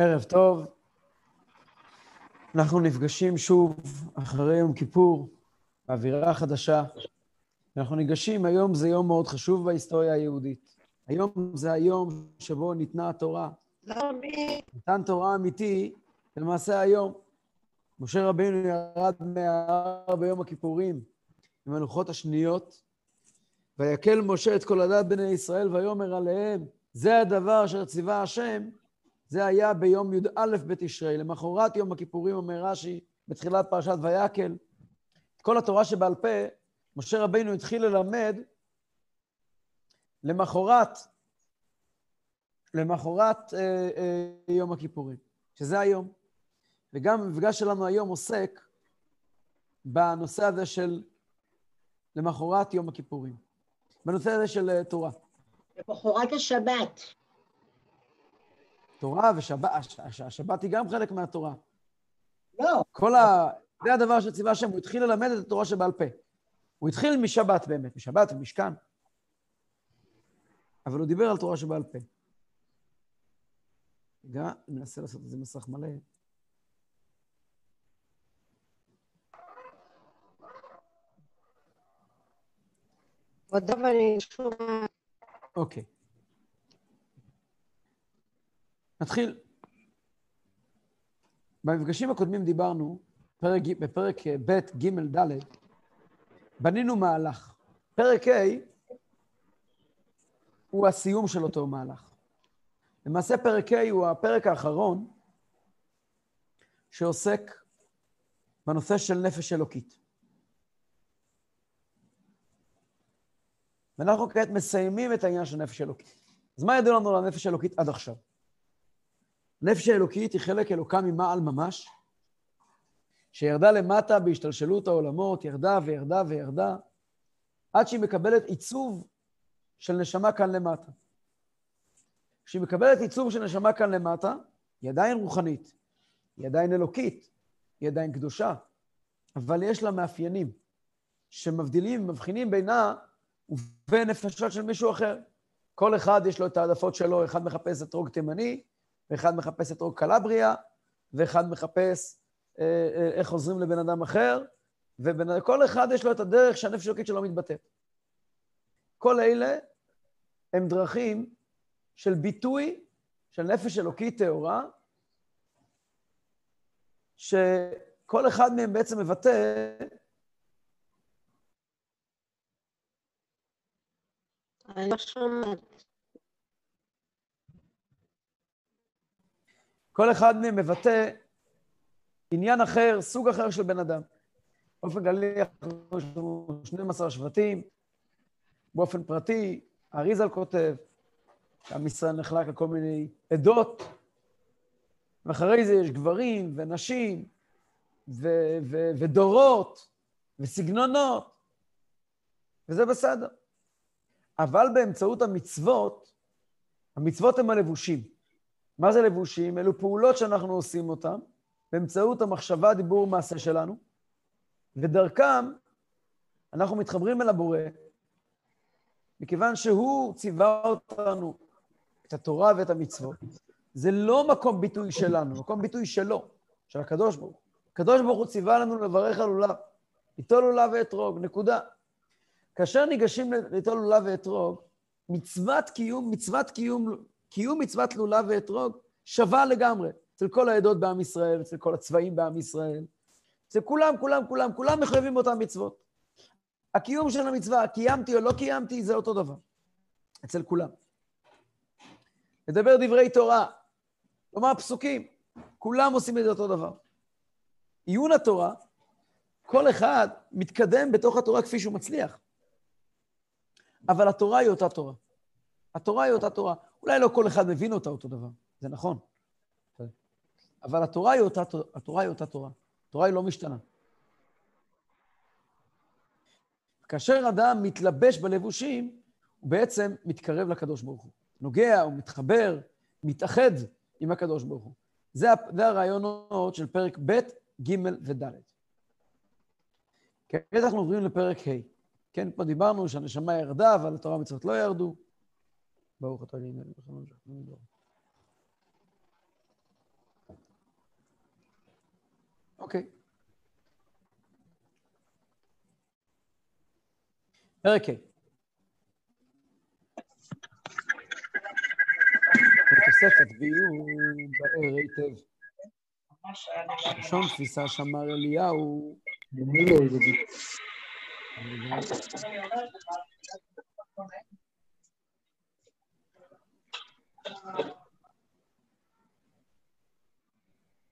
ערב טוב. אנחנו נפגשים שוב אחרי יום כיפור, באווירה חדשה. אנחנו ניגשים, היום זה יום מאוד חשוב בהיסטוריה היהודית. היום זה היום שבו ניתנה התורה. ניתן תורה אמיתי, למעשה היום. משה רבינו ירד מההר ביום הכיפורים עם הלוחות השניות, ויקל משה את כל הדת בני ישראל ויאמר עליהם, זה הדבר אשר ציווה השם, זה היה ביום י"א בתשרי, למחרת יום הכיפורים, אומר רש"י, בתחילת פרשת ויקל. את כל התורה שבעל פה, משה רבינו התחיל ללמד למחרת, למחרת אה, אה, יום הכיפורים, שזה היום. וגם המפגש שלנו היום עוסק בנושא הזה של למחרת יום הכיפורים, בנושא הזה של אה, תורה. למחרת השבת. תורה ושבת, השבת היא גם חלק מהתורה. לא. כל ה... זה הדבר שציווה השם, הוא התחיל ללמד את התורה שבעל פה. הוא התחיל משבת באמת, משבת ומשכן. אבל הוא דיבר על תורה שבעל פה. רגע, אני מנסה לעשות את זה מסך מלא. ואני שומע. אוקיי. נתחיל. במפגשים הקודמים דיברנו, פרק, בפרק ב', ג', ד', בנינו מהלך. פרק ה' הוא הסיום של אותו מהלך. למעשה פרק ה' הוא הפרק האחרון שעוסק בנושא של נפש אלוקית. ואנחנו כעת מסיימים את העניין של נפש אלוקית. אז מה ידעו לנו על הנפש האלוקית עד עכשיו? נפש האלוקית היא חלק אלוקה ממעל ממש, שירדה למטה בהשתלשלות העולמות, ירדה וירדה וירדה, עד שהיא מקבלת עיצוב של נשמה כאן למטה. כשהיא מקבלת עיצוב של נשמה כאן למטה, היא עדיין רוחנית, היא עדיין אלוקית, היא עדיין קדושה, אבל יש לה מאפיינים שמבדילים, מבחינים בינה ובין נפשות של מישהו אחר. כל אחד יש לו את העדפות שלו, אחד מחפש אתרוג תימני, ואחד מחפש אתרוג קלבריה, ואחד מחפש אה, אה, איך עוזרים לבן אדם אחר, וכל אחד יש לו את הדרך שהנפש אלוקית שלו מתבטאת. כל אלה הם דרכים של ביטוי של נפש אלוקית טהורה, שכל אחד מהם בעצם מבטא אני לא שומעת. כל אחד מהם מבטא עניין אחר, סוג אחר של בן אדם. באופן כללי, יש לנו 12 שבטים, באופן פרטי, האריזל כותב, עם ישראל נחלק לכל מיני עדות, ואחרי זה יש גברים ונשים ו- ו- ודורות וסגנונות, וזה בסדר. אבל באמצעות המצוות, המצוות הן הלבושים. מה זה לבושים? אלו פעולות שאנחנו עושים אותן באמצעות המחשבה, דיבור, מעשה שלנו, ודרכם אנחנו מתחברים אל הבורא, מכיוון שהוא ציווה אותנו, את התורה ואת המצוות. זה לא מקום ביטוי שלנו, מקום ביטוי שלו, של הקדוש ברוך הוא. הקדוש ברוך הוא ציווה לנו לברך על לולב, ליטול לולב ואתרוג, נקודה. כאשר ניגשים ליטול לולב ואתרוג, מצוות קיום, מצוות קיום, קיום מצוות לולב ואתרוג שווה לגמרי. אצל כל העדות בעם ישראל, אצל כל הצבעים בעם ישראל. אצל כולם, כולם, כולם, כולם מחויבים באותן מצוות. הקיום של המצווה, קיימתי או לא קיימתי, זה אותו דבר. אצל כולם. לדבר דברי תורה, לומר פסוקים, כולם עושים את זה אותו דבר. עיון התורה, כל אחד מתקדם בתוך התורה כפי שהוא מצליח. אבל התורה היא אותה תורה. התורה היא אותה תורה. אולי לא כל אחד מבין אותה אותו דבר, זה נכון. אבל התורה היא אותה, התורה היא אותה תורה. התורה היא לא משתנה. כאשר אדם מתלבש בלבושים, הוא בעצם מתקרב לקדוש ברוך הוא. נוגע, הוא מתחבר, מתאחד עם הקדוש ברוך הוא. זה, זה הרעיונות של פרק ב', ג' וד'. כעת אנחנו עוברים לפרק ה'. כן, פה דיברנו שהנשמה ירדה, אבל התורה ומצוות לא ירדו. ברוך אתה לי, אוקיי. פרק ה'. בתוספת ויהיו באר היטב. לשון תפיסה שאמר אליהו.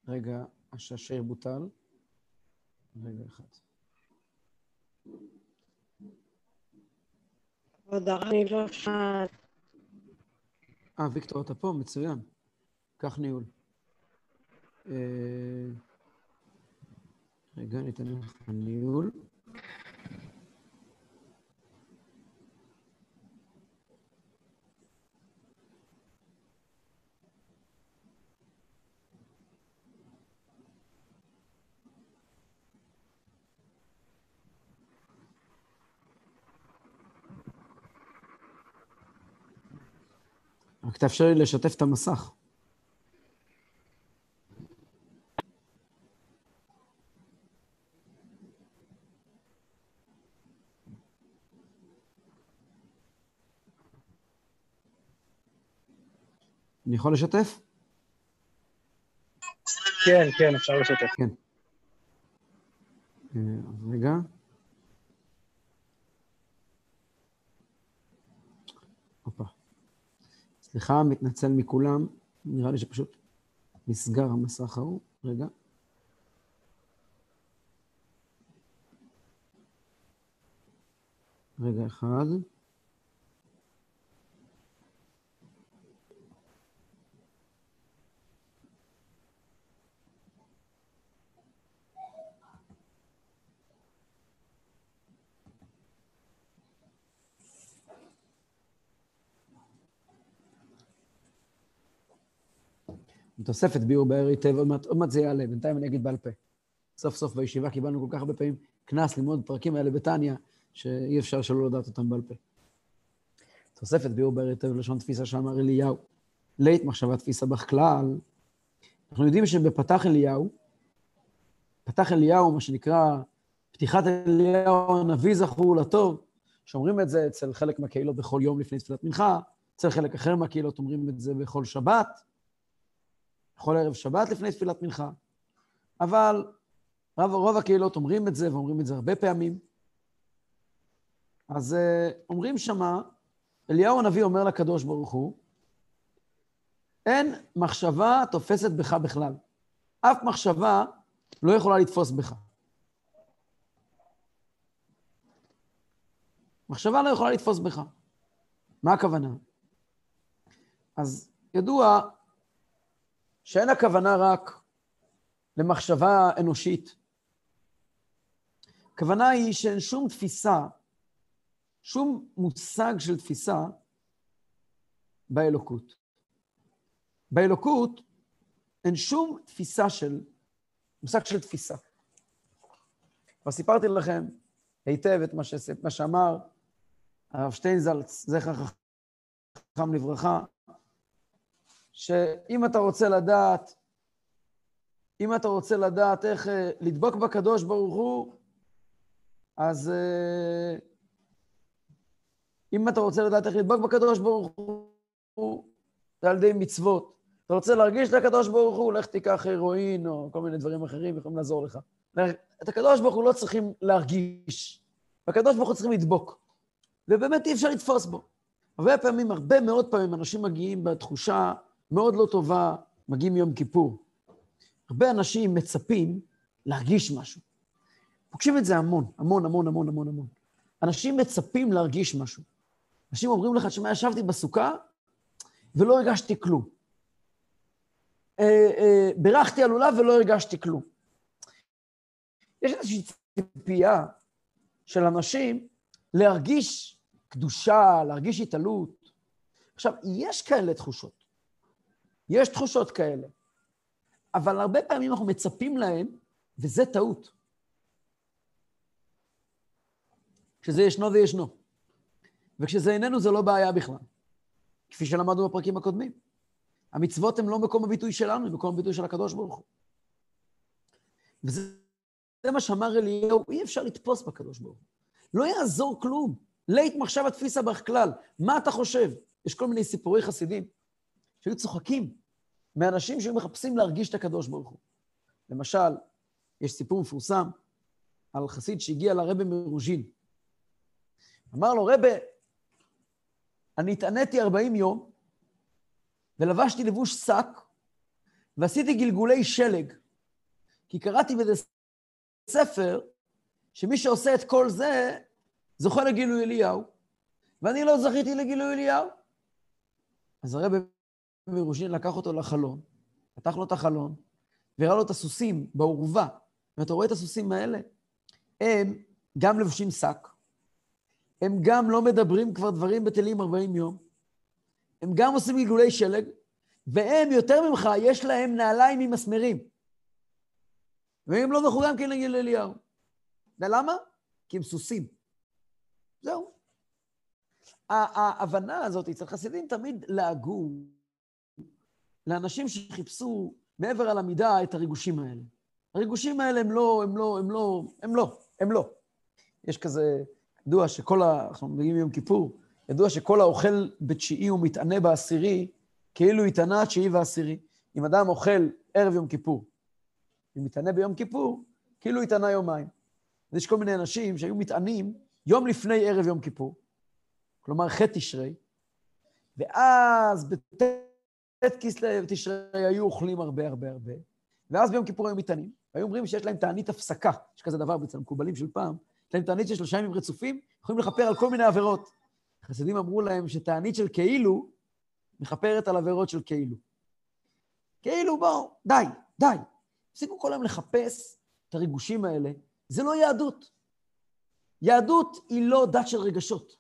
רגע, הששיר בוטל. רגע אחד. כבוד הרב, אני לא שומעת. אה, ויקטור, אתה פה? מצוין. קח ניהול. אה, רגע, ניתן לך ניהול. רק תאפשר לי לשתף את המסך. אני יכול לשתף? כן, כן, אפשר לשתף. כן. אה, אז רגע. הופה. סליחה, מתנצל מכולם. נראה לי שפשוט נסגר המסך ההוא. רגע. רגע אחד. תוספת ביאור באר היטב, עוד מעט, עוד מעט זה יעלה, בינתיים אני אגיד בעל פה. סוף סוף בישיבה קיבלנו כל כך הרבה פעמים קנס ללמוד פרקים האלה בתניא, שאי אפשר שלא לדעת אותם בעל פה. תוספת ביאור באר היטב לשון תפיסה שאמר אליהו. לית מחשבה תפיסה בכלל. אנחנו יודעים שבפתח אליהו, פתח אליהו, מה שנקרא פתיחת אליהו הנביא זכור לטוב, שאומרים את זה אצל חלק מהקהילות בכל יום לפני תפילת מנחה, אצל חלק אחר מהקהילות אומרים את זה בכל שבת. בכל ערב שבת לפני תפילת מנחה. אבל רוב, רוב הקהילות אומרים את זה, ואומרים את זה הרבה פעמים. אז uh, אומרים שמה, אליהו הנביא אומר לקדוש ברוך הוא, אין מחשבה תופסת בך בכלל. אף מחשבה לא יכולה לתפוס בך. מחשבה לא יכולה לתפוס בך. מה הכוונה? אז ידוע שאין הכוונה רק למחשבה אנושית. הכוונה היא שאין שום תפיסה, שום מושג של תפיסה באלוקות. באלוקות אין שום תפיסה של, מושג של תפיסה. כבר סיפרתי לכם היטב את מה, ש... מה שאמר הרב שטיינזלץ, זכר חכם לברכה, שאם אתה רוצה לדעת, אם אתה רוצה לדעת איך אה, לדבוק בקדוש ברוך הוא, אז אה, אם אתה רוצה לדעת איך לדבוק בקדוש ברוך הוא, זה על ידי מצוות. אתה רוצה להרגיש את הקדוש ברוך הוא, לך תיקח הירואין או כל מיני דברים אחרים, יכולים לעזור לך. את הקדוש ברוך הוא לא צריכים להרגיש, הקדוש ברוך הוא צריכים לדבוק. ובאמת אי אפשר לתפוס בו. הרבה פעמים, הרבה מאוד פעמים, אנשים מגיעים בתחושה מאוד לא טובה, מגיעים יום כיפור. הרבה אנשים מצפים להרגיש משהו. פוגשים את זה המון, המון, המון, המון, המון, המון. אנשים מצפים להרגיש משהו. אנשים אומרים לך, תשמע, ישבתי בסוכה ולא הרגשתי כלום. אה, אה, בירכתי על לולב ולא הרגשתי כלום. יש איזושהי ציפייה של אנשים להרגיש קדושה, להרגיש התעלות. עכשיו, יש כאלה תחושות. יש תחושות כאלה, אבל הרבה פעמים אנחנו מצפים להן, וזה טעות. כשזה ישנו זה ישנו. וכשזה איננו זה לא בעיה בכלל, כפי שלמדנו בפרקים הקודמים. המצוות הן לא מקום הביטוי שלנו, הן מקום הביטוי של הקדוש ברוך הוא. וזה מה שאמר אליהו, אי אפשר לתפוס בקדוש ברוך הוא. לא יעזור כלום. לית מחשב התפיסה בך כלל. מה אתה חושב? יש כל מיני סיפורי חסידים שהיו צוחקים מאנשים שהיו מחפשים להרגיש את הקדוש ברוך הוא. למשל, יש סיפור מפורסם על חסיד שהגיע לרבה מרוז'ין. אמר לו, רבה, אני התעניתי 40 יום, ולבשתי לבוש שק, ועשיתי גלגולי שלג, כי קראתי באיזה ספר שמי שעושה את כל זה, זוכה לגילוי אליהו, ואני לא זכיתי לגילוי אליהו. אז הרב מירושין לקח אותו לחלון, פתח לו את החלון, והראה לו את הסוסים בעורבה. ואתה רואה את הסוסים האלה? הם גם לבושים שק, הם גם לא מדברים כבר דברים בטלים 40 יום, הם גם עושים גלגולי שלג, והם, יותר ממך, יש להם נעליים עם מסמרים. והם לא זכו גם כן לגיל אליהו. ולמה? כי הם סוסים. זהו. ההבנה הזאת אצל חסידים תמיד לעגו לאנשים שחיפשו מעבר על המידה את הריגושים האלה. הריגושים האלה הם לא, הם לא, הם לא, הם לא, הם לא. יש כזה, ידוע שכל ה... אנחנו מגיעים מיום כיפור, ידוע שכל האוכל בתשיעי ומתענה בעשירי, כאילו התענה התשיעי והעשירי. אם אדם אוכל ערב יום כיפור, ומתענה ביום כיפור, כאילו התענה יומיים. אז יש כל מיני אנשים שהיו מתענים יום לפני ערב יום כיפור, כלומר ח' תשרי, ואז בט' כסלו תשרי היו אוכלים הרבה הרבה הרבה, ואז ביום כיפור היו מתענים. היו אומרים שיש להם תענית הפסקה, יש כזה דבר אצל המקובלים של פעם, יש להם תענית של שלושה ימים רצופים, יכולים לכפר על כל מיני עבירות. החסידים אמרו להם שתענית של כאילו מכפרת על עבירות של כאילו. כאילו, בואו, די, די. תפסיקו כל היום לחפש את הריגושים האלה. זה לא יהדות. יהדות היא לא דת של רגשות.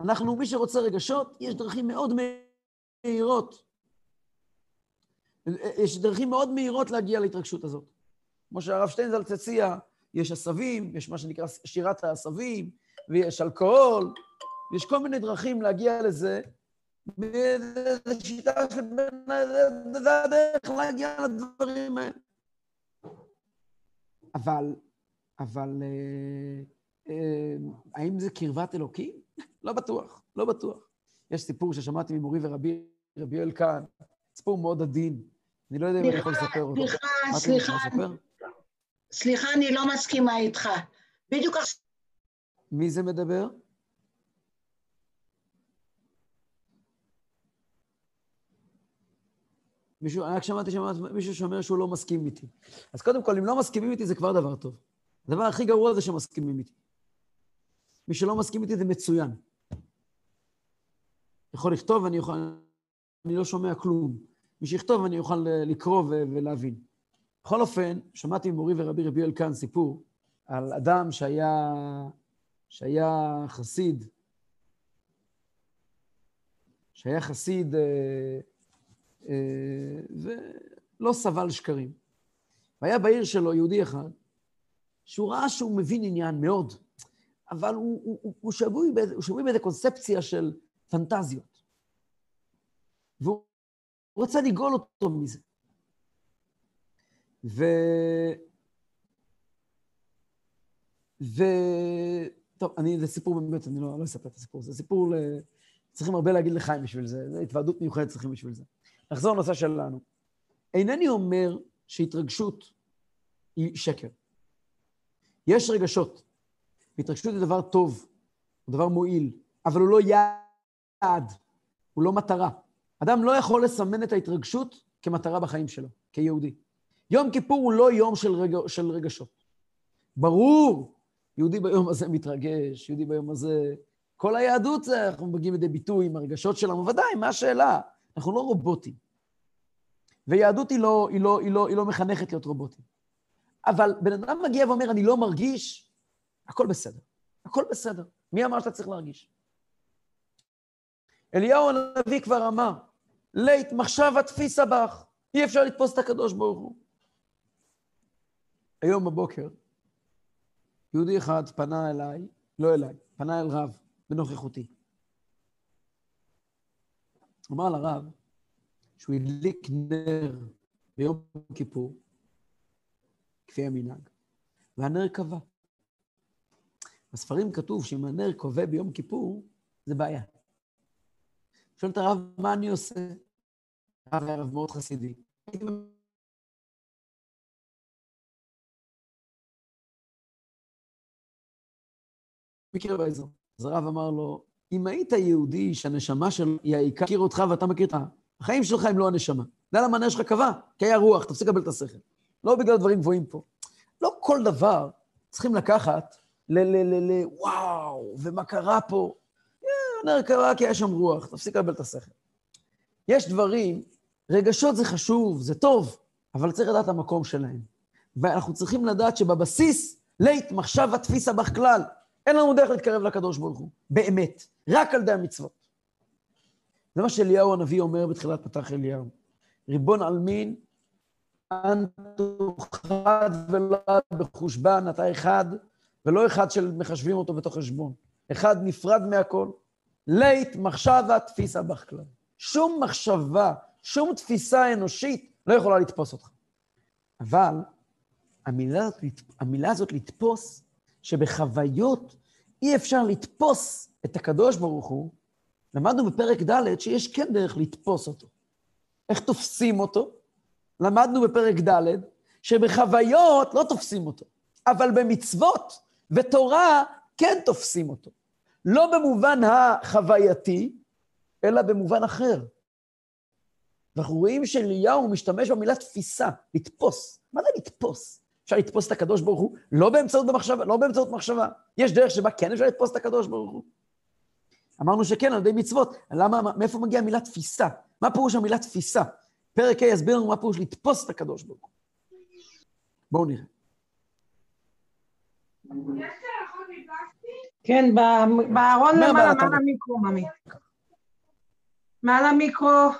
אנחנו, מי שרוצה רגשות, יש דרכים מאוד מהירות. יש דרכים מאוד מהירות להגיע להתרגשות הזאת. כמו שהרב שטיינזלץ הציע, יש עשבים, יש מה שנקרא שירת העשבים, ויש אלכוהול, יש כל מיני דרכים להגיע לזה. זו שיטה של. זה הדרך להגיע לדברים האלה. אבל, אבל אה, אה, האם זה קרבת אלוקים? לא בטוח, לא בטוח. יש סיפור ששמעתי ממורי ורבי, רבי כהן, סיפור מאוד עדין. אני לא יודע אם אני יכול לספר אותו. סליחה, סליחה, סליחה, אני לא מסכימה איתך. בדיוק עכשיו... מי זה מדבר? מישהו, רק שמעתי שמישהו שאומר שהוא לא מסכים איתי. אז קודם כל, אם לא מסכימים איתי זה כבר דבר טוב. הדבר הכי גרוע זה שמסכימים איתי. מי שלא מסכים איתי זה מצוין. יכול לכתוב ואני יכול... אני לא שומע כלום. מי שיכתוב אני אוכל לקרוא ולהבין. בכל אופן, שמעתי ממורי ורבי רבי אלקן סיפור על אדם שהיה, שהיה חסיד, שהיה חסיד אה, אה, ולא סבל שקרים. והיה בעיר שלו יהודי אחד, שהוא ראה שהוא מבין עניין מאוד, אבל הוא, הוא, הוא, הוא שבוי באיזו קונספציה של פנטזיות. והוא רצה לגאול אותו מזה. ו... ו... טוב, אני, זה סיפור באמת, אני לא, לא אספר את הסיפור, זה סיפור, ל... צריכים הרבה להגיד לחיים בשביל זה, זה התוועדות מיוחדת צריכים בשביל זה. נחזור לנושא שלנו. אינני אומר שהתרגשות היא שקר. יש רגשות. והתרגשות היא דבר טוב, הוא דבר מועיל, אבל הוא לא יעד, הוא לא מטרה. אדם לא יכול לסמן את ההתרגשות כמטרה בחיים שלו, כיהודי. יום כיפור הוא לא יום של, רגע, של רגשות. ברור, יהודי ביום הזה מתרגש, יהודי ביום הזה... כל היהדות זה, אנחנו מגיעים לידי ביטוי עם הרגשות שלנו, ודאי, מה השאלה? אנחנו לא רובוטים. ויהדות היא לא, היא לא, היא לא, היא לא מחנכת להיות רובוטים. אבל בן אדם מגיע ואומר, אני לא מרגיש, הכל בסדר. הכל בסדר. מי אמר שאתה צריך להרגיש? אליהו הנביא כבר אמר, לית מחשב התפיסה בך, אי אפשר לתפוס את הקדוש ברוך הוא. היום בבוקר, יהודי אחד פנה אליי, לא אליי, פנה אל רב בנוכחותי. אמר לרב שהוא הדליק נר ביום כיפור, כפי המנהג, והנר כבה. בספרים כתוב שאם הנר כבה ביום כיפור, זה בעיה. שואל את הרב, מה אני עושה? הרב היה רב מאוד חסידי. מכיר באזור. אז הרב אמר לו, אם היית יהודי שהנשמה שלו היא העיקר, מכיר אותך ואתה מכיר את החיים שלך הם לא הנשמה. יודע למה הנר שלך קבע? כי היה רוח, תפסיק לקבל את השכל. לא בגלל דברים גבוהים פה. לא כל דבר צריכים לקחת ל... ל... ל... ל... וואו, ומה קרה פה? הנר קרה כי היה שם רוח, תפסיק לקבל את השכל. יש דברים, רגשות זה חשוב, זה טוב, אבל צריך לדעת את המקום שלהם. ואנחנו צריכים לדעת שבבסיס, לית מחשבה תפיסה בך כלל. אין לנו דרך להתקרב לקדוש ברוך הוא, באמת, רק על ידי המצוות. זה מה שאליהו הנביא אומר בתחילת פתח אליהו. ריבון עלמין, אנטו חד ולא בחושבן, אתה אחד, ולא אחד של מחשבים אותו בתוך חשבון. אחד נפרד מהכל. לית מחשבה תפיסה בך כלל. שום מחשבה, שום תפיסה אנושית לא יכולה לתפוס אותך. אבל המילה, המילה הזאת לתפוס שבחוויות אי אפשר לתפוס את הקדוש ברוך הוא, למדנו בפרק ד' שיש כן דרך לתפוס אותו. איך תופסים אותו? למדנו בפרק ד' שבחוויות לא תופסים אותו, אבל במצוות ותורה כן תופסים אותו. לא במובן החווייתי, אלא במובן אחר. ואנחנו רואים שאליהו משתמש במילה תפיסה, לתפוס. מה זה לתפוס? אפשר לתפוס את הקדוש ברוך הוא לא באמצעות במחשבה, לא באמצעות מחשבה. יש דרך שבה כן אפשר לתפוס את הקדוש ברוך הוא. אמרנו שכן, על ידי מצוות. למה, מאיפה מגיעה המילה תפיסה? מה פירוש המילה תפיסה? פרק ה' יסביר לנו מה פירוש לתפוס את הקדוש ברוך הוא. בואו נראה. כן, בארון למעלה, מעל המיקרו, ממי. מעל המיקרו.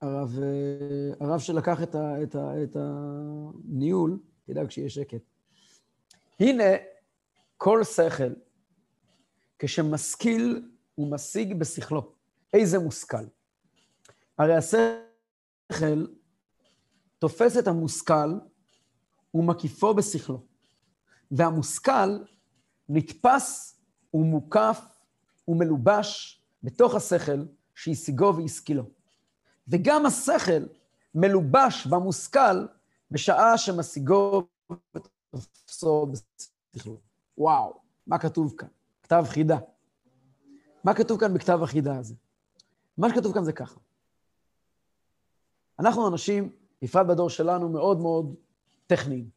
הרב, אה, הרב שלקח את, ה, את, ה, את הניהול, תדאג שיהיה שקט. הנה, כל שכל, כשמשכיל הוא משיג בשכלו. איזה מושכל? הרי השכל תופס את המושכל ומקיפו בשכלו. והמושכל נתפס ומוקף ומלובש בתוך השכל שהשיגו והשכילו. וגם השכל מלובש במושכל בשעה שמשיגו ותופסו בשכלו. וואו, מה כתוב כאן? כתב חידה. מה כתוב כאן בכתב החידה הזה? מה שכתוב כאן זה ככה. אנחנו אנשים, בפרט בדור שלנו, מאוד מאוד טכניים,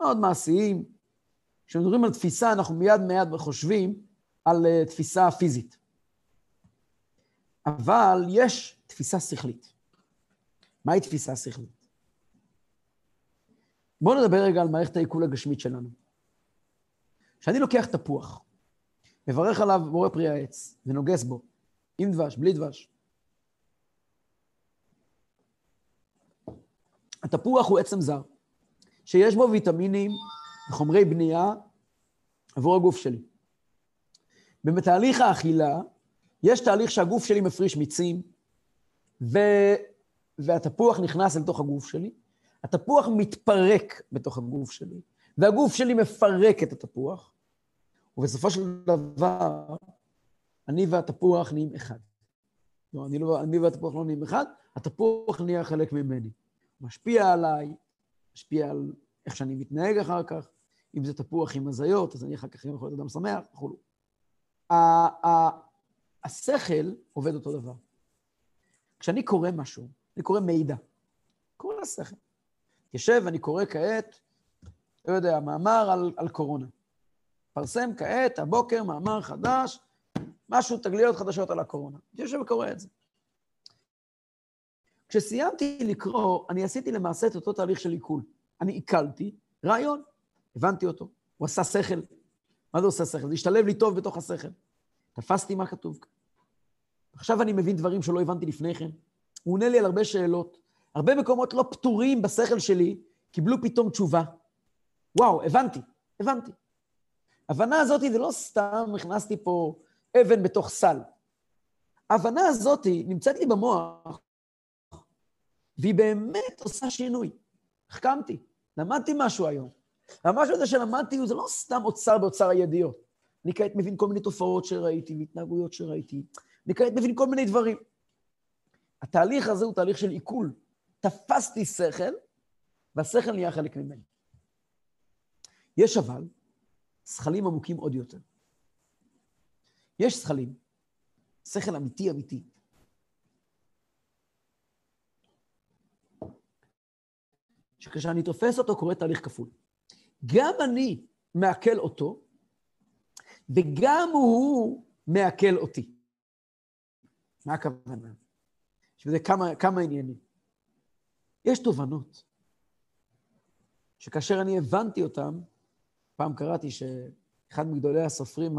מאוד מעשיים. כשמדברים על תפיסה, אנחנו מיד מיד חושבים על uh, תפיסה פיזית. אבל יש תפיסה שכלית. מהי תפיסה שכלית? בואו נדבר רגע על מערכת העיכול הגשמית שלנו. כשאני לוקח תפוח, מברך עליו בורא פרי העץ, ונוגס בו, עם דבש, בלי דבש. התפוח הוא עצם זר, שיש בו ויטמינים וחומרי בנייה עבור הגוף שלי. בתהליך האכילה, יש תהליך שהגוף שלי מפריש מיצים, ו... והתפוח נכנס לתוך הגוף שלי, התפוח מתפרק בתוך הגוף שלי, והגוף שלי מפרק את התפוח, ובסופו של דבר, אני והתפוח נהיים אחד. לא, אני, לא, אני והתפוח לא נהיים אחד, התפוח נהיה חלק ממני. משפיע עליי, משפיע על איך שאני מתנהג אחר כך, אם זה תפוח עם הזיות, אז אני אחר כך יכול להיות אדם שמח וכו'. השכל עובד אותו דבר. כשאני קורא משהו, אני קורא מידע. קורא לשכל. יושב, אני קורא כעת, לא יודע, מאמר על, על קורונה. פרסם כעת, הבוקר, מאמר חדש, משהו, תגליות חדשות על הקורונה. יושב וקורא את זה. כשסיימתי לקרוא, אני עשיתי למעשה את אותו תהליך של עיכול. אני עיכלתי רעיון, הבנתי אותו, הוא עשה שכל. מה זה עושה שכל? זה השתלב לי טוב בתוך השכל. תפסתי מה כתוב כאן. עכשיו אני מבין דברים שלא הבנתי לפני כן. הוא עונה לי על הרבה שאלות. הרבה מקומות לא פתורים בשכל שלי, קיבלו פתאום תשובה. וואו, הבנתי, הבנתי. הבנה הזאת זה לא סתם הכנסתי פה אבן בתוך סל. ההבנה הזאת נמצאת לי במוח, והיא באמת עושה שינוי. החכמתי, למדתי משהו היום. והמשהו הזה שלמדתי, זה לא סתם אוצר באוצר הידיעות. אני כעת מבין כל מיני תופעות שראיתי, והתנהגויות שראיתי. אני כעת מבין כל מיני דברים. התהליך הזה הוא תהליך של עיכול. תפסתי שכל, והשכל נהיה חלק ממני. יש אבל שכלים עמוקים עוד יותר. יש שכלים, שכל אמיתי אמיתי, שכשאני תופס אותו קורה תהליך כפול. גם אני מעכל אותו, וגם הוא מעכל אותי. מה הכוונה? יש בזה כמה, כמה עניינים. יש תובנות שכאשר אני הבנתי אותן, פעם קראתי שאחד מגדולי הסופרים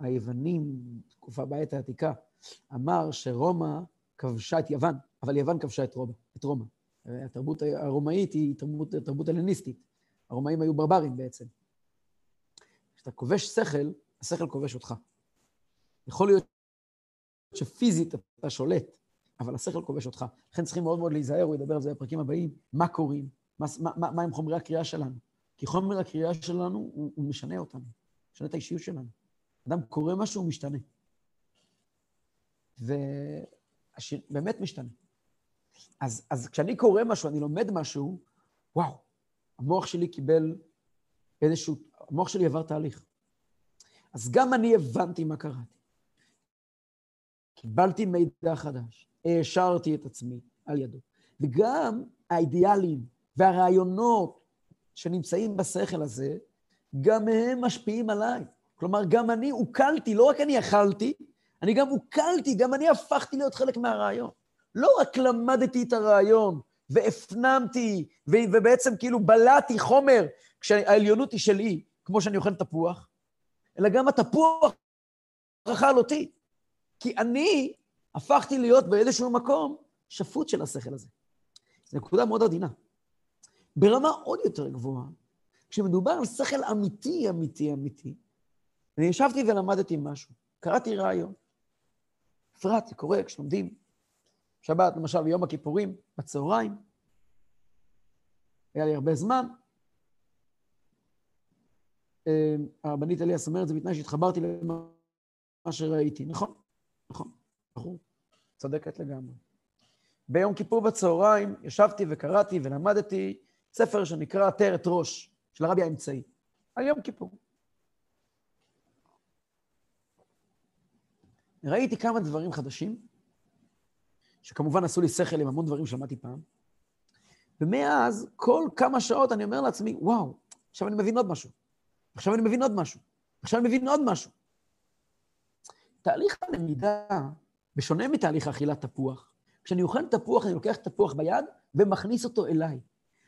היוונים, תקופה בעת העתיקה, אמר שרומא כבשה את יוון, אבל יוון כבשה את רומא. את רומא. התרבות הרומאית היא תרבות, תרבות הלניסטית. הרומאים היו ברברים בעצם. כשאתה כובש שכל, השכל כובש אותך. יכול להיות שפיזית אתה שולט, אבל השכל כובש אותך. לכן צריכים מאוד מאוד להיזהר, הוא ידבר על זה בפרקים הבאים, מה קוראים, מה, מה, מה הם חומרי הקריאה שלנו. כי חומר הקריאה שלנו, הוא, הוא משנה אותנו, משנה את האישיות שלנו. אדם קורא משהו, הוא משתנה. ובאמת משתנה. אז, אז כשאני קורא משהו, אני לומד משהו, וואו, המוח שלי קיבל איזשהו, המוח שלי עבר תהליך. אז גם אני הבנתי מה קראתי. קיבלתי מידע חדש, העשרתי את עצמי על ידו. וגם האידיאלים והרעיונות שנמצאים בשכל הזה, גם הם משפיעים עליי. כלומר, גם אני עוקלתי, לא רק אני אכלתי, אני גם עוקלתי, גם אני הפכתי להיות חלק מהרעיון. לא רק למדתי את הרעיון והפנמתי, ובעצם כאילו בלעתי חומר כשהעליונות היא שלי, כמו שאני אוכל תפוח, אלא גם התפוח אכל אותי. כי אני הפכתי להיות באיזשהו מקום שפוט של השכל הזה. זו נקודה מאוד עדינה. ברמה עוד יותר גבוהה, כשמדובר על שכל אמיתי, אמיתי, אמיתי, אני ישבתי ולמדתי משהו, קראתי רעיון. בפרט זה קורה כשלומדים שבת, למשל ביום הכיפורים, בצהריים, היה לי הרבה זמן. אה, הרבנית אליאס אומרת זה בתנאי שהתחברתי למה שראיתי. נכון, נכון, ברור, צודקת לגמרי. ביום כיפור בצהריים ישבתי וקראתי ולמדתי ספר שנקרא עטרת ראש, של הרבי האמצעי, על יום כיפור. ראיתי כמה דברים חדשים, שכמובן עשו לי שכל עם המון דברים שלמדתי פעם, ומאז, כל כמה שעות אני אומר לעצמי, וואו, עכשיו אני מבין עוד משהו, עכשיו אני מבין עוד משהו, עכשיו אני מבין עוד משהו. תהליך הלמידה, בשונה מתהליך אכילת תפוח, כשאני אוכל תפוח, אני לוקח תפוח ביד ומכניס אותו אליי.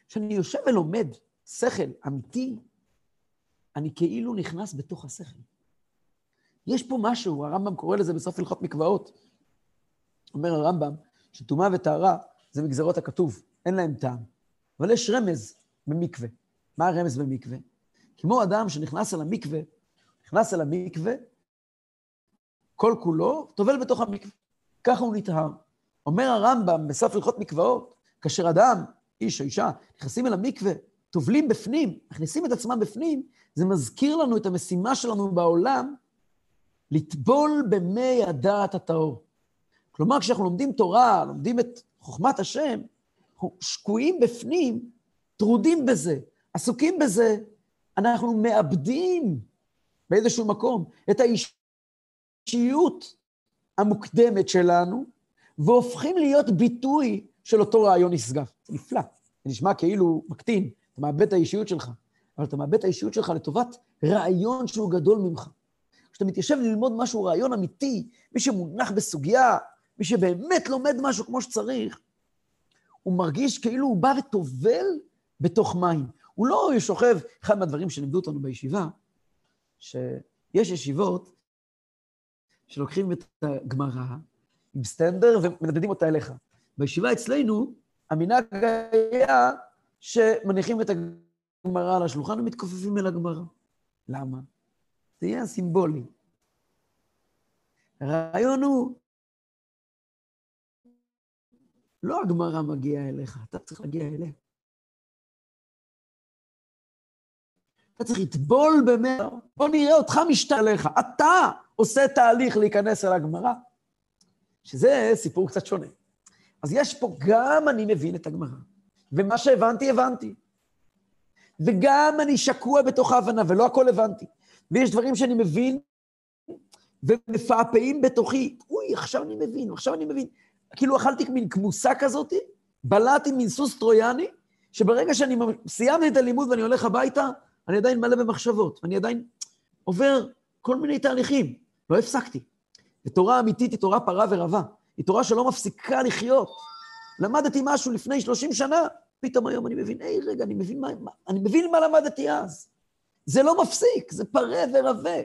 כשאני יושב ולומד שכל אמיתי, אני כאילו נכנס בתוך השכל. יש פה משהו, הרמב"ם קורא לזה בסוף הלכות מקוואות. אומר הרמב"ם, שטומאה וטהרה זה מגזרות הכתוב, אין להם טעם. אבל יש רמז במקווה. מה הרמז במקווה? כמו אדם שנכנס אל המקווה, נכנס אל המקווה, כל כולו טובל בתוך המקווה. ככה הוא נטהר. אומר הרמב"ם בסוף הלכות מקוואות, כאשר אדם, איש או אישה, נכנסים אל המקווה, טובלים בפנים, מכניסים את עצמם בפנים, זה מזכיר לנו את המשימה שלנו בעולם, לטבול במי הדעת הטהור. כלומר, כשאנחנו לומדים תורה, לומדים את חוכמת השם, אנחנו שקועים בפנים, טרודים בזה, עסוקים בזה, אנחנו מאבדים באיזשהו מקום את האישיות המוקדמת שלנו, והופכים להיות ביטוי של אותו רעיון נשגב. זה נפלא. זה נשמע כאילו מקטין, אתה מאבד את האישיות שלך, אבל אתה מאבד את האישיות שלך לטובת רעיון שהוא גדול ממך. כשאתה מתיישב ללמוד משהו, רעיון אמיתי, מי שמונח בסוגיה, מי שבאמת לומד משהו כמו שצריך, הוא מרגיש כאילו הוא בא וטובל בתוך מים. הוא לא שוכב, אחד מהדברים שלימדו אותנו בישיבה, שיש ישיבות שלוקחים את הגמרא עם סטנדר ומנדדים אותה אליך. בישיבה אצלנו, המנהג היה שמניחים את הגמרא על השולחן ומתכופפים אל הגמרא. למה? זה יהיה סימבולי. הרעיון הוא לא הגמרא מגיעה אליך, אתה צריך להגיע אליה. אתה צריך לטבול במאה, בוא נראה אותך משתלח עליך. אתה עושה תהליך להיכנס אל הגמרא, שזה סיפור קצת שונה. אז יש פה, גם אני מבין את הגמרא, ומה שהבנתי, הבנתי. וגם אני שקוע בתוך ההבנה, ולא הכל הבנתי. ויש דברים שאני מבין ומפעפעים בתוכי. אוי, עכשיו אני מבין, עכשיו אני מבין. כאילו אכלתי מין כמוסה כזאת, בלעתי מין סוס טרויאני, שברגע שאני סיימתי את הלימוד ואני הולך הביתה, אני עדיין מלא במחשבות, אני עדיין עובר כל מיני תהליכים. לא הפסקתי. ותורה אמיתית היא תורה פרה ורבה. היא תורה שלא מפסיקה לחיות. למדתי משהו לפני 30 שנה, פתאום היום אני מבין, היי, רגע, אני מבין מה, מה, אני מבין מה למדתי אז. זה לא מפסיק, זה פרה ורבה.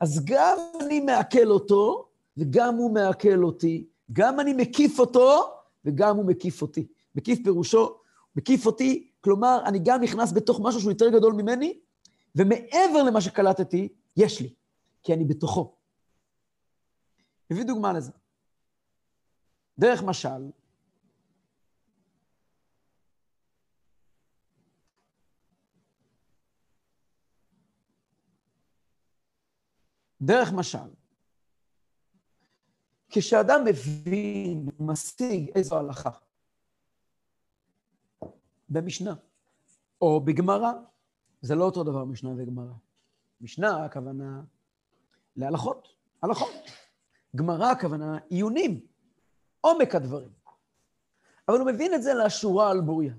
אז גם אני מעכל אותו, וגם הוא מעכל אותי. גם אני מקיף אותו, וגם הוא מקיף אותי. מקיף פירושו, מקיף אותי, כלומר, אני גם נכנס בתוך משהו שהוא יותר גדול ממני, ומעבר למה שקלטתי, יש לי, כי אני בתוכו. מביא דוגמה לזה. דרך משל, דרך משל, כשאדם מבין, משיג איזו הלכה, במשנה או בגמרא, זה לא אותו דבר משנה וגמרא. משנה הכוונה להלכות, הלכות. גמרא הכוונה עיונים, עומק הדברים. אבל הוא מבין את זה לשורה על בוריה.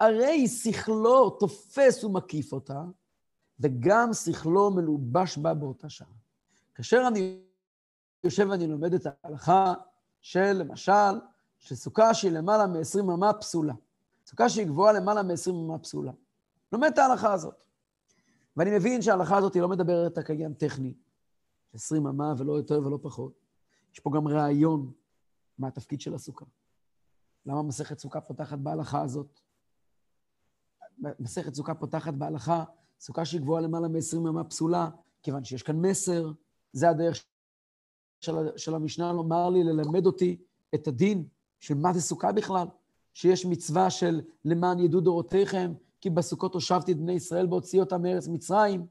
הרי שכלו תופס ומקיף אותה, וגם שכלו מלובש בה באותה שעה. כאשר אני יושב ואני לומד את ההלכה של, למשל, שסוכה שהיא למעלה מ-20 אמה פסולה. סוכה שהיא גבוהה למעלה מ-20 אמה פסולה. לומד את ההלכה הזאת. ואני מבין שההלכה הזאת היא לא מדברת רק עניין טכני, 20 אמה ולא יותר ולא פחות. יש פה גם רעיון מה התפקיד של הסוכה. למה מסכת סוכה פותחת בהלכה הזאת? מסכת סוכה פותחת בהלכה, סוכה שהיא גבוהה למעלה מ-20 אמה פסולה, כיוון שיש כאן מסר, זה הדרך של, המשנה לומר לי, ללמד אותי את הדין של מה זה סוכה בכלל, שיש מצווה של למען ידעו דורותיכם, כי בסוכות הושבתי את בני ישראל בהוציא אותם מארץ מצרים.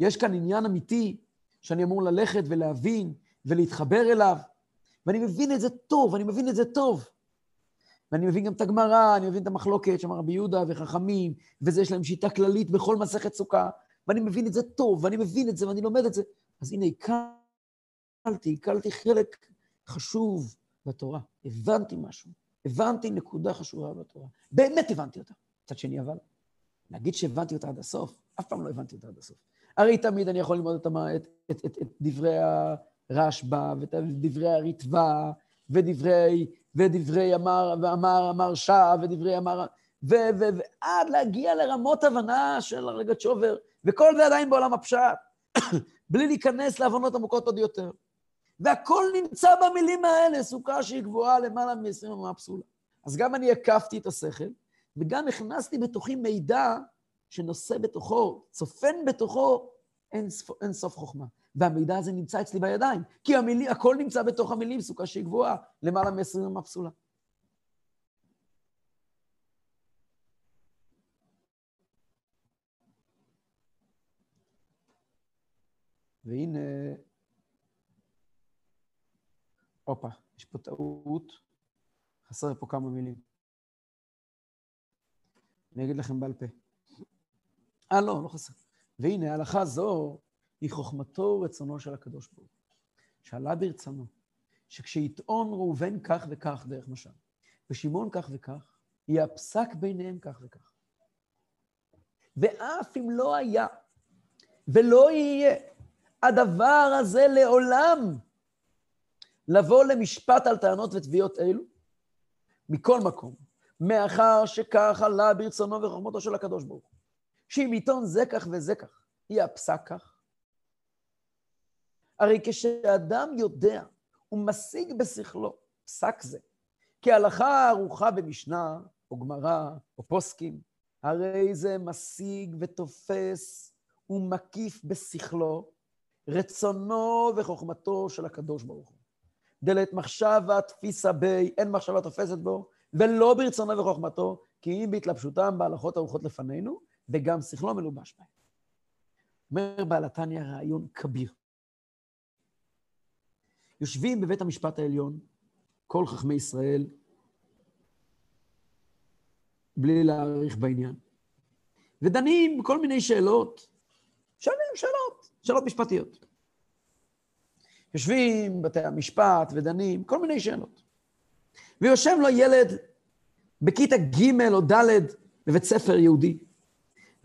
יש כאן עניין אמיתי שאני אמור ללכת ולהבין ולהתחבר אליו, ואני מבין את זה טוב, אני מבין את זה טוב. ואני מבין גם את הגמרא, אני מבין את המחלוקת שם רבי יהודה וחכמים, וזה יש להם שיטה כללית בכל מסכת סוכה, ואני מבין את זה טוב, ואני מבין את זה, ואני לומד את זה. אז הנה, הקלתי, הקלתי חלק חשוב בתורה. הבנתי משהו, הבנתי נקודה חשובה בתורה. באמת הבנתי אותה. מצד שני, אבל, להגיד שהבנתי אותה עד הסוף, אף פעם לא הבנתי אותה עד הסוף. הרי תמיד אני יכול ללמוד את, את, את, את, את דברי הרשב"א, ואת דברי הריטב"א, ודברי, ודברי אמר, ואמר, אמר שעה, ודברי אמר... ו, ו, ועד להגיע לרמות הבנה של הרגת שובר, וכל זה עדיין בעולם הפשט, בלי להיכנס להבנות עמוקות עוד יותר. והכל נמצא במילים האלה, סוכה שהיא גבוהה למעלה מ-20 אמה פסולה. אז גם אני הקפתי את השכל, וגם הכנסתי בתוכי מידע שנושא בתוכו, צופן בתוכו אין, ספ... אין סוף חוכמה. והמידע הזה נמצא אצלי בידיים, כי המילי, הכל נמצא בתוך המילים, סוכה שהיא גבוהה, למעלה מ-20 אמה פסולה. והנה, הופה, יש פה טעות, חסר פה כמה מילים. אני אגיד לכם בעל פה. אה, לא, לא חסר. והנה, ההלכה זו היא חוכמתו ורצונו של הקדוש ברוך הוא. שעלה ברצונו, שכשיטעון ראובן כך וכך דרך משל, ושמעון כך וכך, יהיה הפסק ביניהם כך וכך. ואף אם לא היה ולא יהיה הדבר הזה לעולם לבוא למשפט על טענות ותביעות אלו, מכל מקום, מאחר שכך עלה ברצונו וחוכמתו של הקדוש ברוך הוא, שאם עיתון זה כך וזה כך, יהיה הפסק כך. הרי כשאדם יודע ומשיג בשכלו פסק זה, כהלכה ערוכה במשנה, או גמרא, או פוסקים, הרי זה משיג ותופס ומקיף בשכלו רצונו וחוכמתו של הקדוש ברוך הוא. דלת מחשבה תפיסה בי, אין מחשבה תופסת בו, ולא ברצונו וחוכמתו, כי אם בהתלבשותם בהלכות ארוחות לפנינו, וגם שכלו מלובש בהם. אומר בעל התניא רעיון כביר. יושבים בבית המשפט העליון כל חכמי ישראל, בלי להאריך בעניין, ודנים בכל מיני שאלות, שואלים שאלות, שאלות משפטיות. יושבים בתי המשפט ודנים, כל מיני שאלות. ויושב לו ילד בכיתה ג' או ד' בבית ספר יהודי,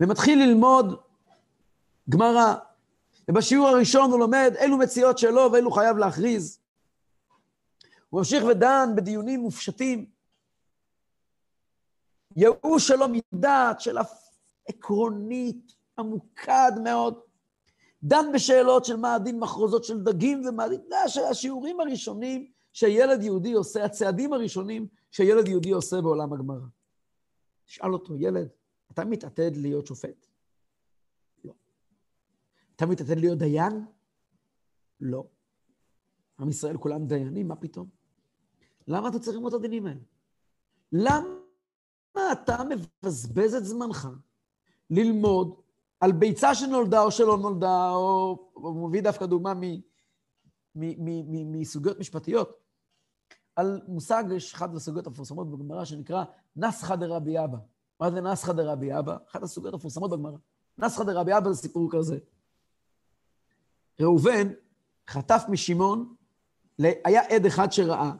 ומתחיל ללמוד גמרא, ובשיעור הראשון הוא לומד אילו מציאות שלו ואילו חייב להכריז. הוא ממשיך ודן בדיונים מופשטים. ייאוש שלו מדעת, שאלה עקרונית, ממוקד מאוד. דן בשאלות של מה הדין מחרוזות של דגים ומה הדין, זה השיעורים הראשונים שילד יהודי עושה, הצעדים הראשונים שילד יהודי עושה בעולם הגמרא. תשאל אותו, ילד, אתה מתעתד להיות שופט? לא. אתה מתעתד להיות דיין? לא. עם ישראל כולם דיינים, מה פתאום? למה אתה צריך ללמוד את הדינים האלה? למה אתה מבזבז את זמנך ללמוד על ביצה שנולדה או שלא נולדה, או הוא מביא דווקא דוגמה מסוגיות משפטיות, על מושג, יש אחת הסוגיות המפורסמות בגמרא שנקרא נסחא דרבי אבא. מה זה נסחא דרבי אבא? אחת הסוגיות המפורסמות בגמרא. נסחא דרבי אבא זה סיפור כזה. ראובן חטף משמעון, היה עד אחד שראה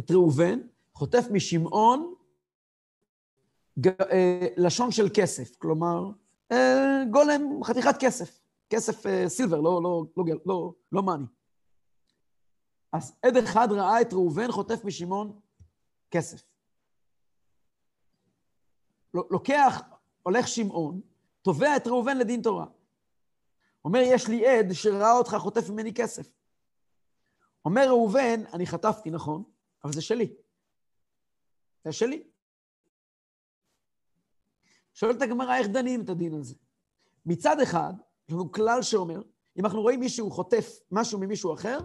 את ראובן, חוטף משמעון אה, לשון של כסף, כלומר, גולם, חתיכת כסף, כסף אה, סילבר, לא, לא, לא, לא, לא מאני. אז עד אחד ראה את ראובן חוטף משמעון כסף. לוקח, הולך שמעון, תובע את ראובן לדין תורה. אומר, יש לי עד שראה אותך חוטף ממני כסף. אומר ראובן, אני חטפתי, נכון, אבל זה שלי. זה שלי. שואלת הגמרא, איך דנים את הדין הזה? מצד אחד, יש לנו כלל שאומר, אם אנחנו רואים מישהו חוטף משהו ממישהו אחר,